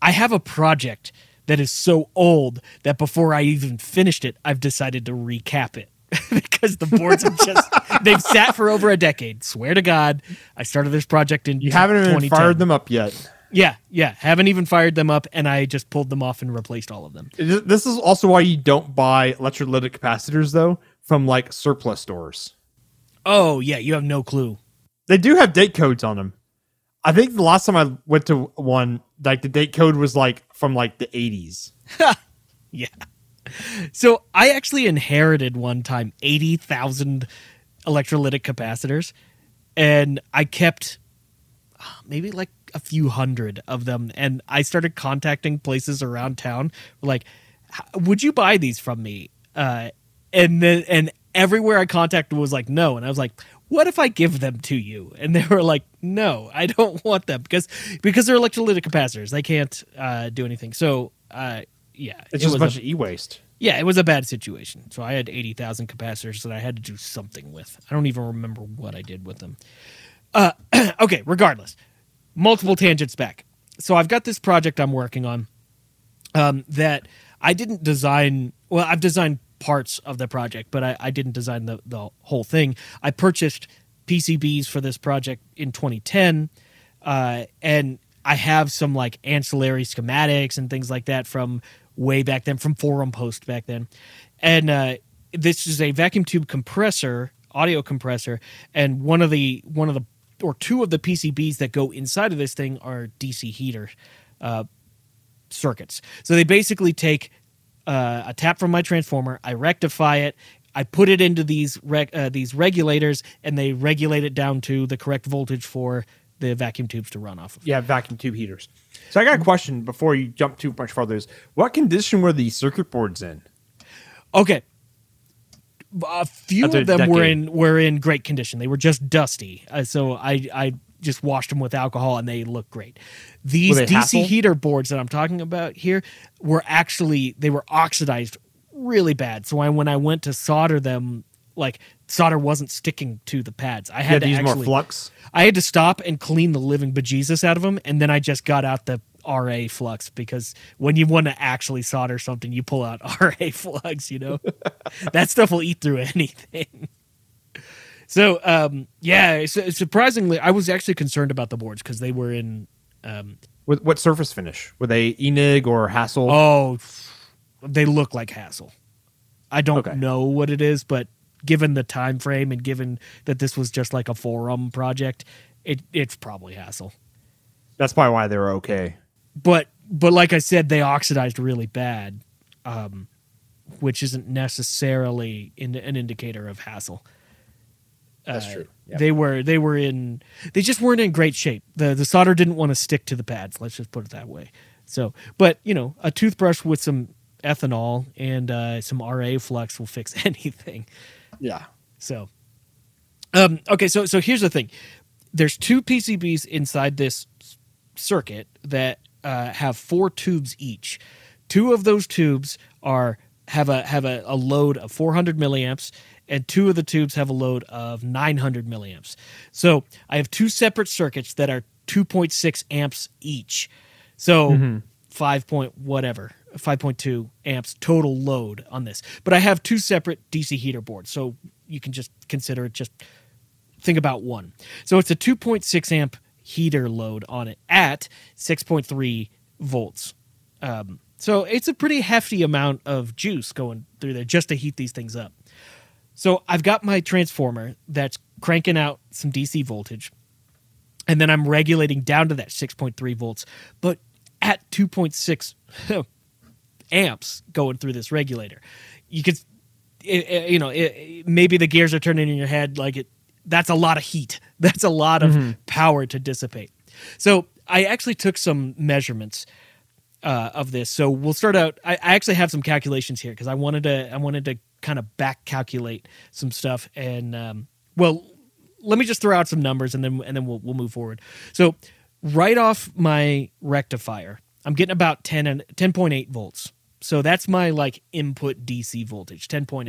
I have a project that is so old that before I even finished it, I've decided to recap it. because the boards have just they've sat for over a decade. Swear to God, I started this project in You haven't even fired them up yet. Yeah, yeah. Haven't even fired them up, and I just pulled them off and replaced all of them. This is also why you don't buy electrolytic capacitors though from like surplus stores. Oh yeah, you have no clue. They do have date codes on them. I think the last time I went to one, like the date code was like from like the 80s. Yeah, So I actually inherited one time 80,000 electrolytic capacitors and I kept uh, maybe like a few hundred of them and I started contacting places around town like would you buy these from me? Uh, and then and everywhere I contacted was like no and I was like what if I give them to you? And they were like, no, I don't want them because because they're electrolytic capacitors. They can't uh, do anything. So uh, yeah, It's it just a bunch of e-waste. yeah, it was a bad situation. So I had 80,000 capacitors that I had to do something with. I don't even remember what I did with them. Uh, okay, regardless, multiple tangents back. So I've got this project I'm working on um, that I didn't design. Well, I've designed parts of the project, but I, I didn't design the, the whole thing. I purchased PCBs for this project in 2010, uh, and I have some like ancillary schematics and things like that from way back then, from forum post back then, and uh, this is a vacuum tube compressor, audio compressor, and one of the one of the or two of the PCBs that go inside of this thing are DC heater uh, circuits. So they basically take uh, a tap from my transformer, I rectify it, I put it into these reg- uh, these regulators, and they regulate it down to the correct voltage for the vacuum tubes to run off of. Yeah, vacuum tube heaters. So I got a question before you jump too much farther. Is what condition were the circuit boards in? Okay. A few After of them were in were in great condition. They were just dusty, uh, so I I just washed them with alcohol and they look great. These DC HASL? heater boards that I'm talking about here were actually they were oxidized really bad. So I, when I went to solder them, like solder wasn't sticking to the pads. I had had to to use actually more flux. I had to stop and clean the living bejesus out of them, and then I just got out the RA flux because when you want to actually solder something, you pull out RA flux. You know, that stuff will eat through anything. So, um, yeah, su- surprisingly, I was actually concerned about the boards because they were in. Um, With what surface finish? Were they ENIG or HASL? oh, they look like HASL. I don't Okay. know what it is, but given the time frame and given that this was just like a forum project, it it's probably HASL. That's probably why they were okay. but but like I said, they oxidized really bad, um, which isn't necessarily in, an indicator of HASL. That's Uh, true. Yeah. They were they were in they just weren't in great shape. the The solder didn't want to stick to the pads. Let's just put it that way. So, but you know, a toothbrush with some ethanol and uh, some RA flux will fix anything. Yeah. So, um, okay, so so here's the thing: there's two PCBs inside this circuit that uh, have four tubes each. Two of those tubes are have a have a, a load of 400 milliamps, and two of the tubes have a load of 900 milliamps. So I have two separate circuits that are 2.6 amps each. So five point whatever, 5.2 amps total load on this. But I have two separate DC heater boards, so you can just consider it just think about one. So it's a 2.6 amp heater load on it at 6.3 volts. Um, so it's a pretty hefty amount of juice going through there just to heat these things up. So I've got my transformer that's cranking out some DC voltage, and then I'm regulating down to that 6.3 volts, but at 2.6 amps going through this regulator. You could, it, it- you know, it, it- maybe the gears are turning in your head like it. That's a lot of heat. That's a lot of mm-hmm. power to dissipate. So I actually took some measurements uh, of this. So we'll start out. I, I actually have some calculations here because I wanted to. I wanted to kind of back calculate some stuff. And um, well, let me just throw out some numbers and then and then we'll we'll move forward. So right off my rectifier, I'm getting about 10 and 10.8 volts. So that's my like input DC voltage, 10.8.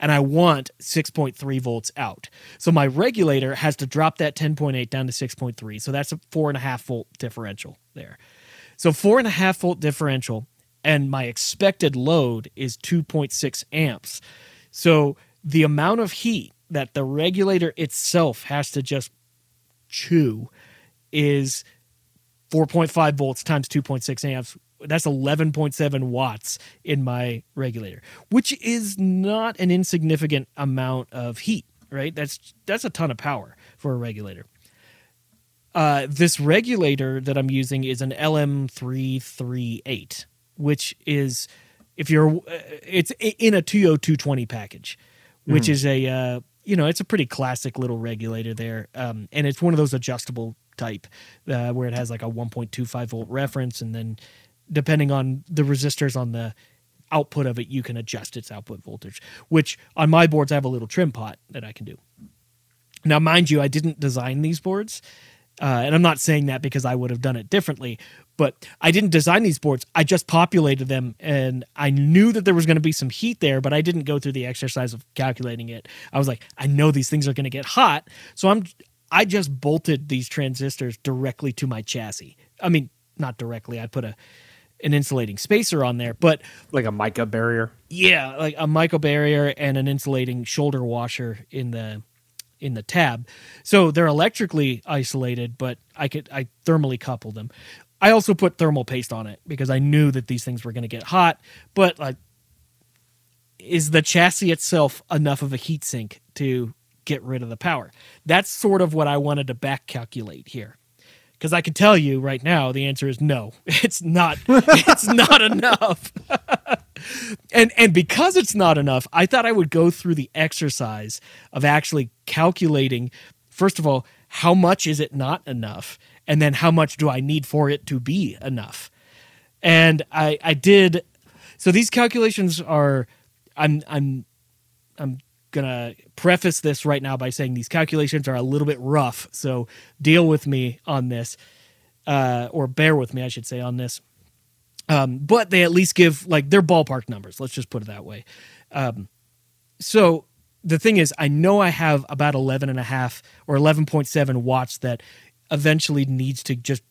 And I want 6.3 volts out. So my regulator has to drop that 10.8 down to 6.3. So that's a four and a half volt differential there. So four and a half volt differential, and my expected load is 2.6 amps. So the amount of heat that the regulator itself has to just chew is 4.5 volts times 2.6 amps. That's 11.7 watts in my regulator, which is not an insignificant amount of heat, right? That's that's a ton of power for a regulator. Uh, this regulator that I'm using is an LM338, which is if you're uh, it's in a TO220 package, which is a uh, you know it's a pretty classic little regulator there, um, and it's one of those adjustable type uh, where it has like a 1.25 volt reference, and then depending on the resistors on the output of it, you can adjust its output voltage. Which on my boards, I have a little trim pot that I can do. Now, mind you, I didn't design these boards. Uh, and I'm not saying that because I would have done it differently, but I didn't design these boards. I just populated them and I knew that there was going to be some heat there, but I didn't go through the exercise of calculating it. I was like, I know these things are going to get hot. So I'm, I just bolted these transistors directly to my chassis. I mean, not directly. I put a, an insulating spacer on there, but like a mica barrier. Yeah, like a mica barrier and an insulating shoulder washer in the in the tab. So they're electrically isolated, but I could I thermally couple them. I also put thermal paste on it because I knew that these things were going to get hot, but like is the chassis itself enough of a heat sink to get rid of the power? That's sort of what I wanted to back calculate here. Because I can tell you right now, the answer is no. It's not. it's not enough. and and because it's not enough, I thought I would go through the exercise of actually calculating first of all, how much is it not enough? And then how much do I need for it to be enough? And I I did so these calculations are I'm I'm I'm gonna preface this right now by saying these calculations are a little bit rough, so deal with me on this, uh, or bear with me, I should say, on this. Um, but they at least give like their ballpark numbers. Let's just put it that way. Um, so the thing is, I know I have about 11 and a half or 11.7 watts that eventually needs to just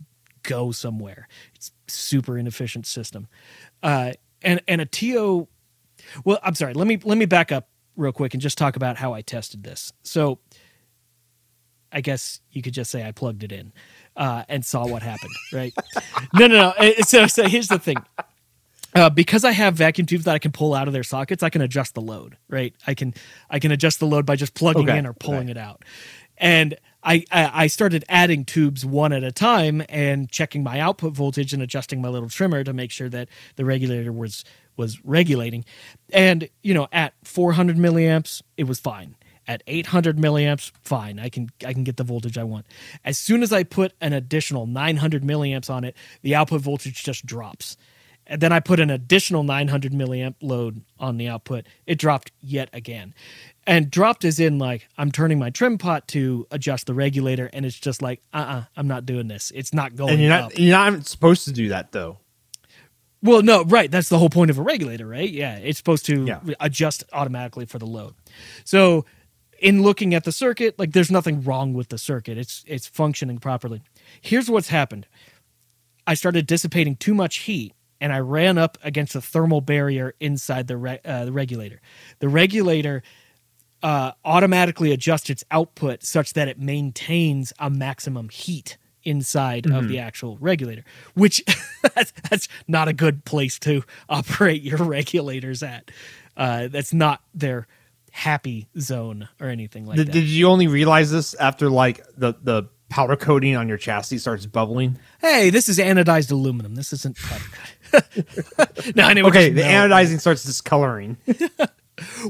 go somewhere. It's super inefficient system. Uh, and, and a TO, well, I'm sorry. Let me, let me back up real quick and just talk about how I tested this. So I guess you could just say I plugged it in uh, and saw what happened, right? no, no, no. So, so here's the thing. Uh, because I have vacuum tubes that I can pull out of their sockets, I can adjust the load, right? I can I can adjust the load by just plugging Okay, in or pulling it out. And I, I started adding tubes one at a time and checking my output voltage and adjusting my little trimmer to make sure that the regulator was was regulating. And you know, at 400 milliamps, it was fine. At 800 milliamps, fine. I can I can get the voltage I want. As soon as I put an additional 900 milliamps on it, the output voltage just drops. And then I put an additional 900 milliamp load on the output. It dropped yet again. And dropped is in like I'm turning my trim pot to adjust the regulator, and it's just like, uh uh-uh, uh, i am not doing this. It's not going And you're up. not you're not supposed to do that though. Well, no, right. That's the whole point of a regulator, right? Yeah, it's supposed to Yeah. adjust automatically for the load. So, in looking at the circuit, like there's nothing wrong with the circuit. It's it's functioning properly. Here's what's happened. I started dissipating too much heat and I ran up against a thermal barrier inside the, re- uh, the regulator. The regulator uh, automatically adjusts its output such that it maintains a maximum heat inside of the actual regulator, which that's, that's not a good place to operate your regulators at. Uh, that's not their happy zone or anything like Did, that. did you only realize this after like the the powder coating on your chassis starts bubbling? hey, this is anodized aluminum. This isn't powder. no, I Okay, the melt. anodizing starts discoloring.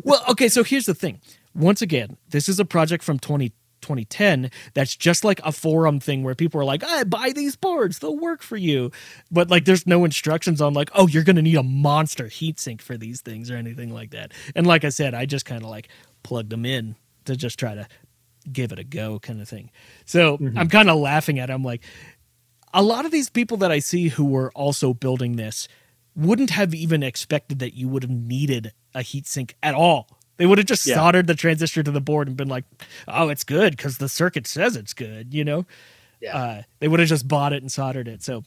Well, okay, so here's the thing. Once again, this is a project from 20, 2010 that's just like a forum thing where people are like, I buy these boards, they'll work for you. But like there's no instructions on like, oh, you're gonna need a monster heatsink for these things or anything like that. And like I said, I just kind of like plugged them in to just try to give it a go kind of thing. So mm-hmm. I'm kind of laughing at it. I'm like, a lot of these people that I see who were also building this wouldn't have even expected that you would have needed a heatsink at all. They would have just Yeah. soldered the transistor to the board and been like, "Oh, it's good because the circuit says it's good," you know. Yeah. Uh, they would have just bought it and soldered it. So,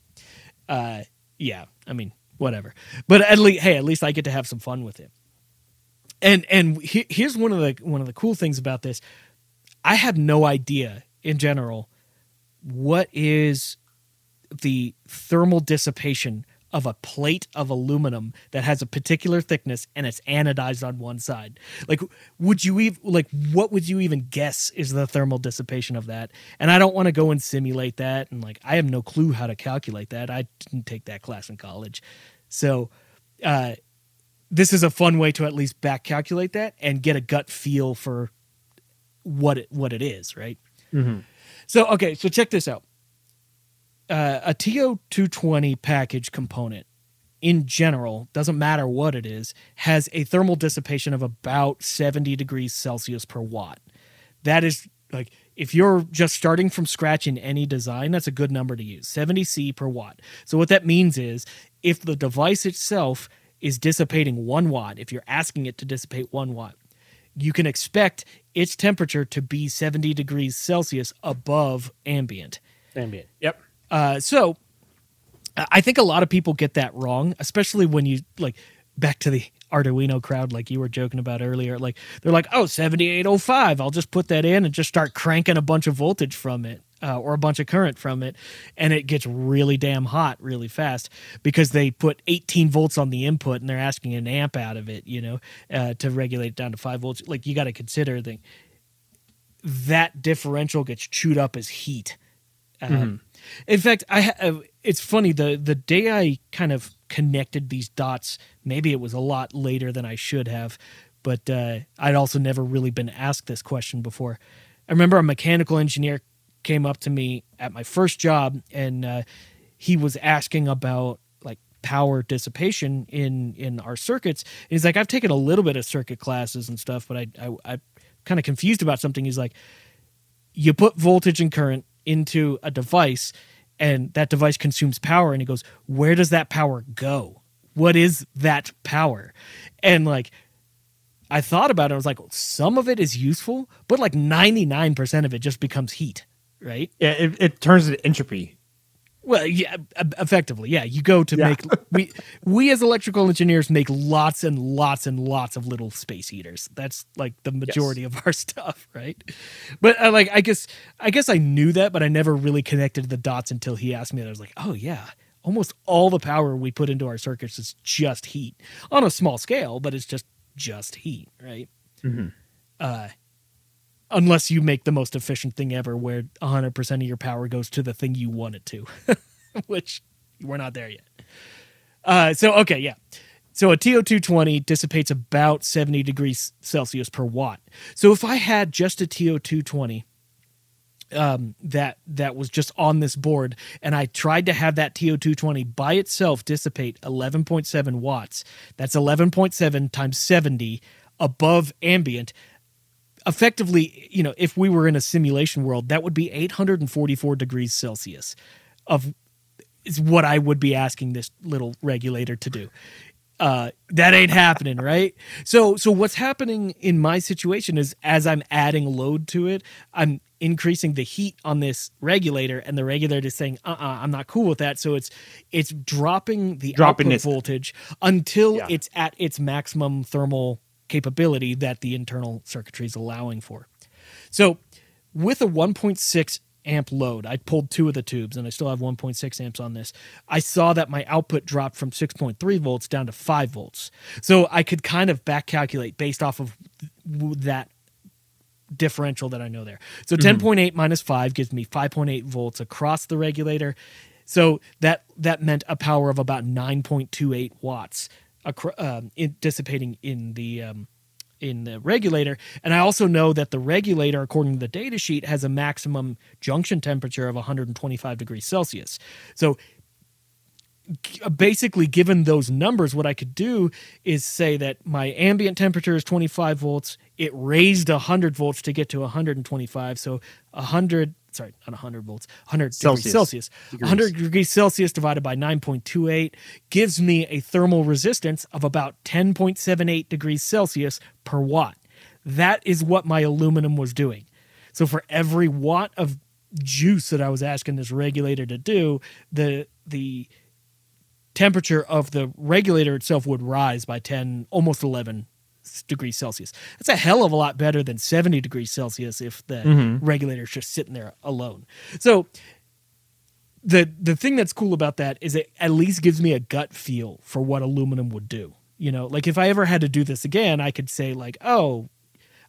uh, yeah, I mean, whatever. But at least, hey, at least I get to have some fun with it. And and he, here's one of the one of the cool things about this. I have no idea in general what is the thermal dissipation of a plate of aluminum that has a particular thickness and it's anodized on one side. Like, would you even like what would you even guess is the thermal dissipation of that? And I don't want to go and simulate that, and like I have no clue how to calculate that. I didn't take that class in college, so uh, this is a fun way to at least back calculate that and get a gut feel for what it what it is, right? Mhm. So okay, so check this out. Uh, a TO220 package component in general, doesn't matter what it is, has a thermal dissipation of about 70 degrees Celsius per watt. That is like if you're just starting from scratch in any design, that's a good number to use 70 C per watt. So, what that means is if the device itself is dissipating one watt, if you're asking it to dissipate one watt, you can expect its temperature to be 70 degrees Celsius above ambient. Ambient. Yep. Uh, so I think a lot of people get that wrong, especially when you like back to the Arduino crowd, like you were joking about earlier. Like they're like, oh, 7805, I'll just put that in and just start cranking a bunch of voltage from it. Uh, or a bunch of current from it, and it gets really damn hot really fast because they put 18 volts on the input and they're asking an amp out of it, you know, uh, to regulate it down to five volts. Like you got to consider that that differential gets chewed up as heat. Um, In fact, I ha- uh, it's funny the the day I kind of connected these dots. Maybe it was a lot later than I should have, but uh, I'd also never really been asked this question before. I remember a mechanical engineer came up to me at my first job, and uh, he was asking about like power dissipation in in our circuits. And he's like, I've taken a little bit of circuit classes and stuff, but I I, I kind of confused about something. He's like, you put voltage and current into a device and that device consumes power and he goes where does that power go? What is that power? And like i thought about it i was like some of it is useful but like 99% of it just becomes heat right? Yeah, it, it turns into entropy. Well yeah effectively yeah. You go to Yeah. make we we as electrical engineers make lots and lots and lots of little space heaters. That's like the majority of our stuff right? But uh, like i guess i guess i knew that but i never really connected the dots until he asked me that. I was like oh yeah almost all the power we put into our circuits is just heat on a small scale but it's just just heat right? Mhm. uh unless you make the most efficient thing ever where 100% of your power goes to the thing you want it to which we're not there yet uh, so okay yeah so a TO220 dissipates about 70 degrees Celsius per watt. So if I had just a TO220 um, that that was just on this board, and I tried to have that TO220 by itself dissipate 11.7 watts, that's 11.7 times 70 above ambient. Effectively, you know, if we were in a simulation world, that would be 844 degrees Celsius of is what I would be asking this little regulator to do. Uh, that ain't happening, right? So, so what's happening in my situation is as I'm adding load to it, I'm increasing the heat on this regulator, and the regulator is saying, "Uh, uh I'm not cool with that." So it's it's dropping the Dropping output voltage until Yeah. it's at its maximum thermal capability that the internal circuitry is allowing for. So with a 1.6 amp load, I pulled two of the tubes and I still have 1.6 amps on this. I saw that my output dropped from 6.3 volts down to 5 volts. So I could kind of back calculate based off of that differential that I know there. So mm-hmm. 10.8 minus 5 gives me 5.8 volts across the regulator. So that that meant a power of about 9.28 watts um, in, dissipating in the um, in the regulator. And I also know that the regulator, according to the data sheet, has a maximum junction temperature of 125 degrees Celsius. So basically, given those numbers, what I could do is say that my ambient temperature is 25 volts. It raised 100 volts to get to 125. So 100, sorry, not 100 volts, 100 Celsius. degrees Celsius. 100 degrees Celsius divided by 9.28 gives me a thermal resistance of about 10.78 degrees Celsius per watt. That is what my aluminum was doing. So for every watt of juice that I was asking this regulator to do, the the temperature of the regulator itself would rise by 10 almost 11 s- degrees celsius that's a hell of a lot better than 70 degrees celsius if the mm-hmm. regulator's just sitting there alone so the the thing that's cool about that is it at least gives me a gut feel for what aluminum would do you know like if i ever had to do this again i could say like oh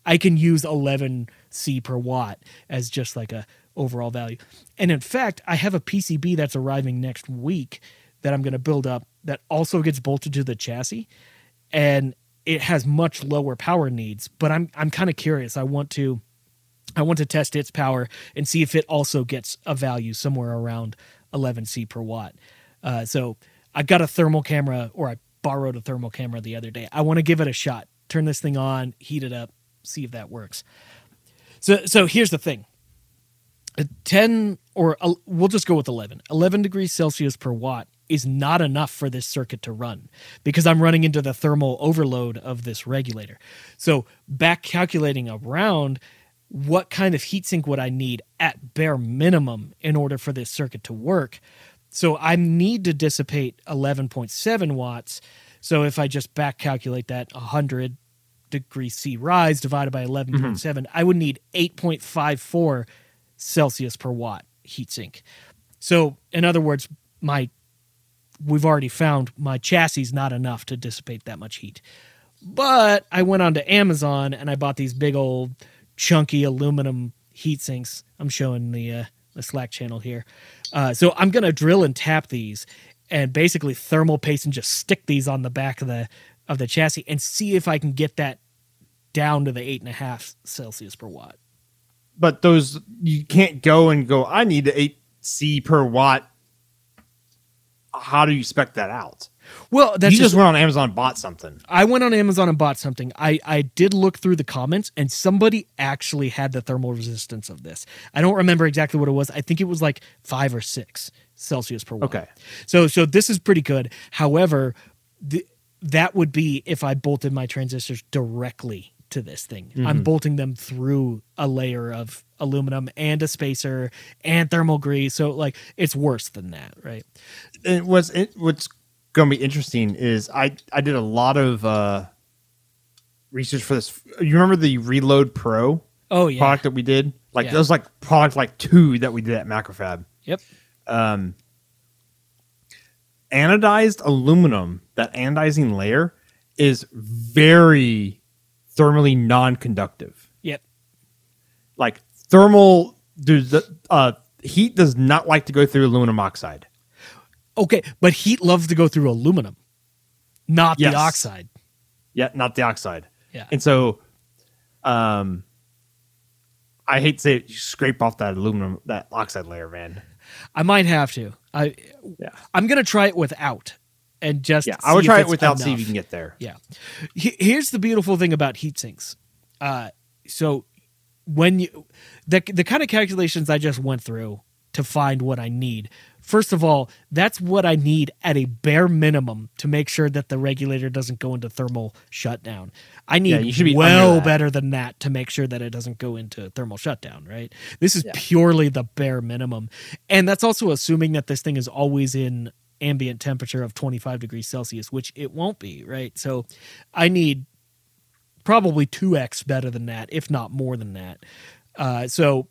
I can use 11 C per watt as just like a overall value. And in fact, I have a PCB that's arriving next week that I'm going to build up that also gets bolted to the chassis. and it has much lower power needs. But I'm I'm kind of curious. I want to I want to test its power and see if it also gets a value somewhere around 11 C per watt. Uh, so I got a thermal camera, or I borrowed a thermal camera the other day. I want to give it a shot. Turn this thing on, heat it up, see if that works. So so here's the thing. A 10 or uh, we'll just go with 11. 11 degrees Celsius per watt is not enough for this circuit to run because I'm running into the thermal overload of this regulator. So back calculating around what kind of heatsink would I need at bare minimum in order for this circuit to work? So I need to dissipate 11.7 watts. So if I just back calculate that 100 degree C rise divided by 11.7, mm-hmm. I would need 8.54 Celsius per watt heatsink. So in other words, my we've already found my chassis is not enough to dissipate that much heat. But I went onto Amazon and I bought these big old chunky aluminum heat sinks. I'm showing the uh, the Slack channel here. Uh, so I'm gonna drill and tap these, and basically thermal paste and just stick these on the back of the of the chassis and see if I can get that down to the eight and a half Celsius per watt. But those you can't go and go. I need eight C per watt. How do you spec that out? Well, that's you just, just went on Amazon and bought something. I went on Amazon and bought something. I I did look through the comments, and somebody actually had the thermal resistance of this. I don't remember exactly what it was. I think it was like five or six Celsius per watt. Okay. So so this is pretty good. However, the, that would be if I bolted my transistors directly to this thing. Mm-hmm. I'm bolting them through a layer of aluminum and a spacer and thermal grease. So like it's worse than that, right? And what's it, what's going to be interesting is I I did a lot of uh, research for this. You remember the Reload Pro? Oh yeah, product that we did. Like yeah. that was like product like two that we did at Macrofab. Yep. Um, anodized aluminum, that anodizing layer is very thermally non-conductive. Yep. Like thermal, the uh, heat does not like to go through aluminum oxide. Okay, but heat loves to go through aluminum, not yes. the oxide. Yeah, not the oxide. Yeah. And so, um, I hate to say it, you scrape off that aluminum, that oxide layer, man. I might have to. I yeah. I'm gonna try it without, and just yeah. I would try it without. Enough. See if you can get there. Yeah. Here's the beautiful thing about heat sinks. Uh, so when you the the kind of calculations I just went through to find what I need First of all, that's what I need at a bare minimum to make sure that the regulator doesn't go into thermal shutdown. I need yeah, well better than that to make sure that it doesn't go into thermal shutdown, right? This is yeah. purely the bare minimum. And that's also assuming that this thing is always in ambient temperature of 25 degrees Celsius, which it won't be, right? So I need probably 2x better than that, if not more than that. Uh, so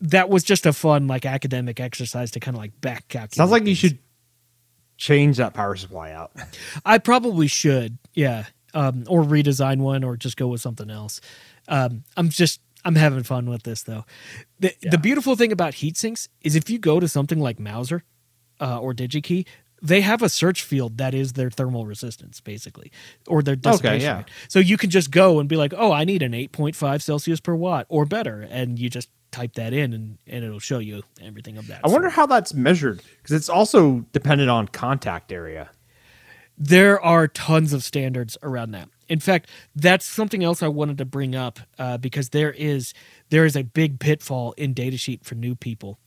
that was just a fun like academic exercise to kind of like back calculate. Sounds like things. you should change that power supply out. I probably should, yeah, um, or redesign one, or just go with something else. Um, I'm just I'm having fun with this though. The yeah. the beautiful thing about heat sinks is if you go to something like Mouser uh, or DigiKey, they have a search field that is their thermal resistance basically or their dissipation okay, yeah. Rate. so you can just go and be like oh i need an 8.5 celsius per watt or better and you just type that in and, and it'll show you everything of that. I wonder how that's measured because it's also dependent on contact area. There are tons of standards around that. In fact, that's something else I wanted to bring up uh, because there is there is a big pitfall in datasheet for new people.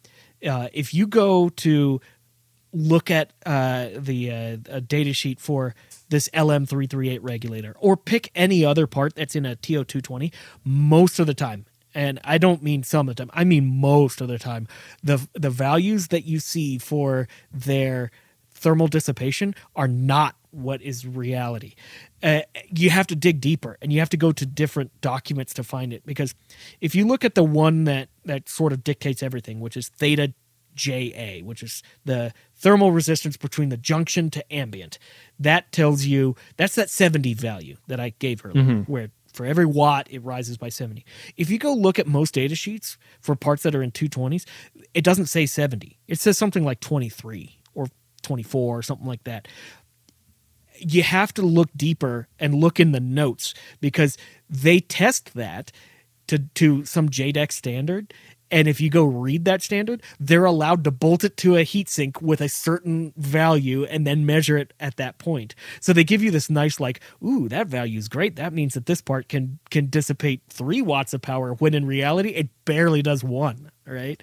Uh, if you go to look at uh, the uh, datasheet for this LM338 regulator or pick any other part that's in a TO220, most of the time, and I don't mean some of the time, I mean most of the time, the the values that you see for their thermal dissipation are not what is reality. Uh, you have to dig deeper and you have to go to different documents to find it because if you look at the one that that sort of dictates everything, which is theta JA, which is the thermal resistance between the junction to ambient. That tells you that's that 70 value that I gave earlier, mm-hmm. where for every watt, it rises by 70. If you go look at most data sheets for parts that are in 220s, it doesn't say 70. It says something like 23 or 24 or something like that. you have to look deeper and look in the notes because they test that to to some JEDEC standard. And if you go read that standard, they're allowed to bolt it to a heatsink with a certain value and then measure it at that point. So they give you this nice, like, ooh, that value is great. That means that this part can can dissipate three watts of power when in reality it barely does one. Right.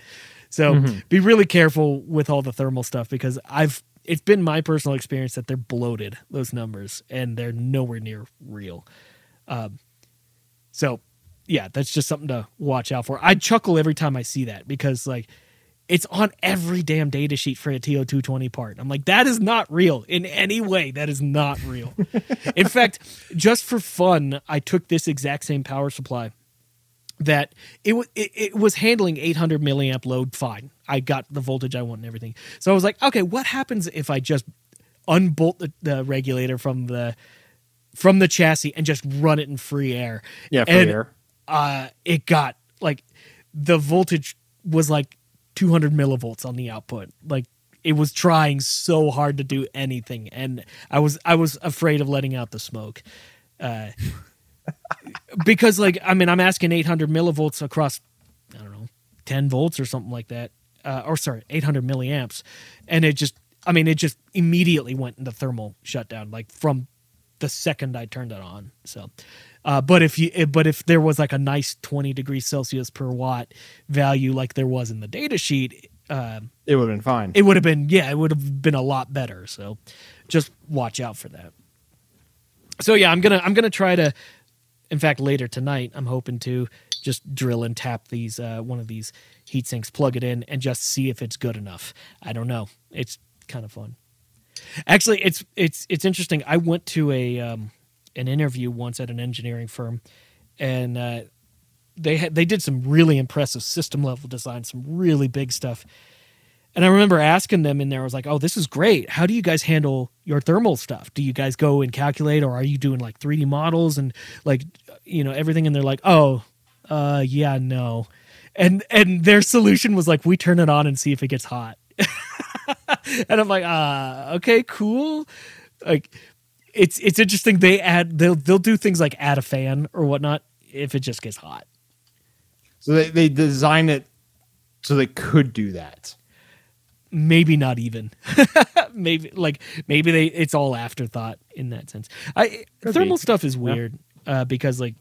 So Mm-hmm. be really careful with all the thermal stuff because I've it's been my personal experience that they're bloated those numbers and they're nowhere near real. Um, so yeah, that's just something to watch out for. I chuckle every time I see that because like it's on every damn data sheet for a TO220 part. I'm like, that is not real in any way. That is not real. in fact, just for fun, I took this exact same power supply that it, it it was handling 800 milliamp load fine. I got the voltage I want and everything. So I was like, okay, what happens if I just unbolt the, the regulator from the from the chassis and just run it in free air? Yeah, free And, air. Uh, it got like the voltage was like 200 millivolts on the output. Like it was trying so hard to do anything, and I was I was afraid of letting out the smoke. Uh, because like I mean I'm asking 800 millivolts across I don't know 10 volts or something like that uh, or sorry 800 milliamps and it just I mean it just immediately went into thermal shutdown like from the second I turned it on so uh, but if you but if there was like a nice 20 degrees Celsius per watt value like there was in the data sheet uh, It would have been fine. it would have been yeah it would have been a lot better. So just watch out for that. So yeah i'm gonna i'm gonna try to in fact later tonight i'm hoping to just drill and tap these uh, one of these heat sinks plug it in and just see if it's good enough. I don't know. It's kind of fun. Actually it's it's it's interesting. I went to a um, an interview once at an engineering firm and uh, they had they did some really impressive system level design some really big stuff and I remember asking them in there, I was like, oh, this is great. How do you guys handle your thermal stuff? Do you guys go and calculate or are you doing like 3D models and like, you know, everything? And they're like, oh, uh, yeah, no. And, and their solution was like, we turn it on and see if it gets hot. and I'm like, uh, okay, cool. Like, it's, it's interesting. They add, they'll, they'll do things like add a fan or whatnot if it just gets hot. So they, they design it so they could do that. maybe not even maybe like maybe they it's all afterthought in that sense i Could thermal be. stuff is weird uh because like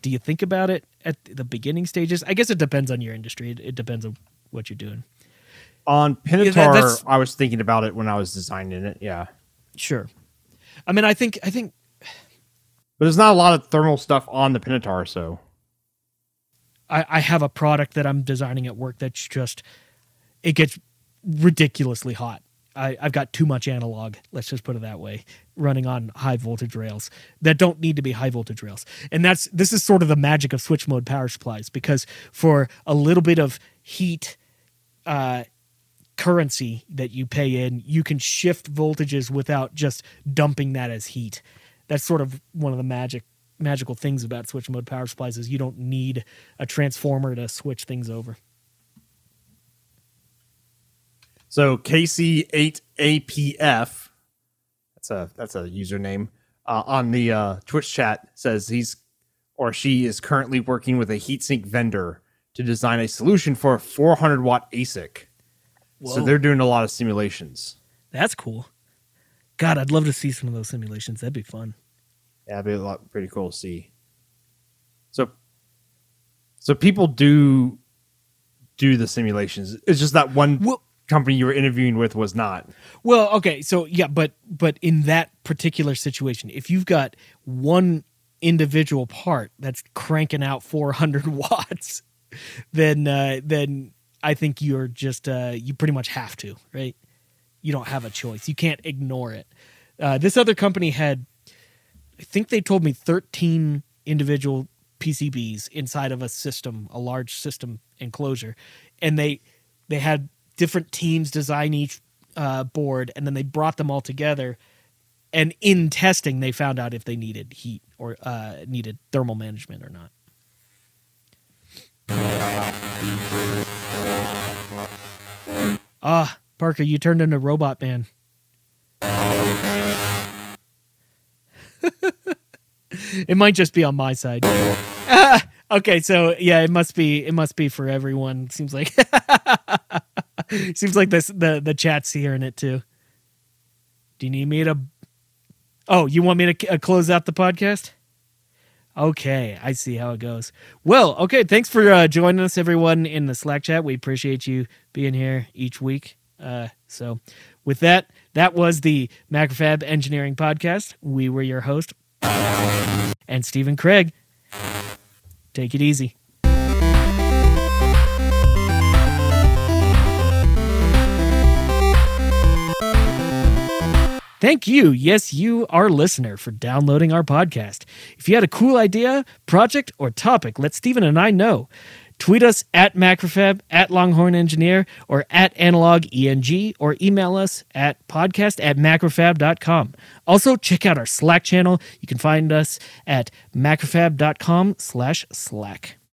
do you think about it at the beginning stages i guess it depends on your industry it, it depends on what you're doing On Pinotaur, that- I was thinking about it when I was designing it. Yeah, sure i mean i think i think but there's not a lot of thermal stuff on the Pinotaur. So I, I have a product that I'm designing at work that's just it gets ridiculously hot. I, I've got too much analog, let's just put it that way, running on high voltage rails that don't need to be high voltage rails. And that's this is sort of the magic of switch mode power supplies because for a little bit of heat uh, currency that you pay in, you can shift voltages without just dumping that as heat. That's sort of one of the magic magical things about switch mode power supplies is you don't need a transformer to switch things over. So KC8APF, that's a that's a username uh, on the uh, Twitch chat says he's or she is currently working with a heatsink vendor to design a solution for a 400 watt ASIC. So they're doing a lot of simulations. That's cool. God, I'd love to see some of those simulations. That'd be fun. Yeah, it'd be a lot pretty cool to see. So, so people do do the simulations. It's just that one Well- company you were interviewing with was not. Well, okay, so yeah, but but in that particular situation, if you've got one individual part that's cranking out 400 watts, then uh, then I think you're just uh, you pretty much have to, right? You don't have a choice. You can't ignore it. Uh, this other company had, I think they told me 13 individual PCBs inside of a system, a large system enclosure, and they they had different teams design each uh, board, and then they brought them all together. And in testing, they found out if they needed heat or uh, needed thermal management or not. Ah, Parker, you turned into Robot Man. it might just be on my side. Ah, okay, so yeah, it must be it must be for everyone. Seems like seems like this the the chat's hearing it too. Do you need me to? Oh, you want me to uh, close out the podcast? Okay, I see how it goes. Well, okay, thanks for uh, joining us, everyone, in the Slack chat. We appreciate you being here each week. Uh, so, with that, that was the Macrofab Engineering Podcast. We were your host, and Stephen Kraig. Take it easy. Thank you, yes, you, our listener, for downloading our podcast. If you had a cool idea, project, or topic, let Stephen and I know. Tweet us at Macrofab, at Longhorn Engineer, or at Analog ENG, or email us at podcast at macrofab.com. Also, check out our Slack channel. You can find us at macrofab.com slash Slack.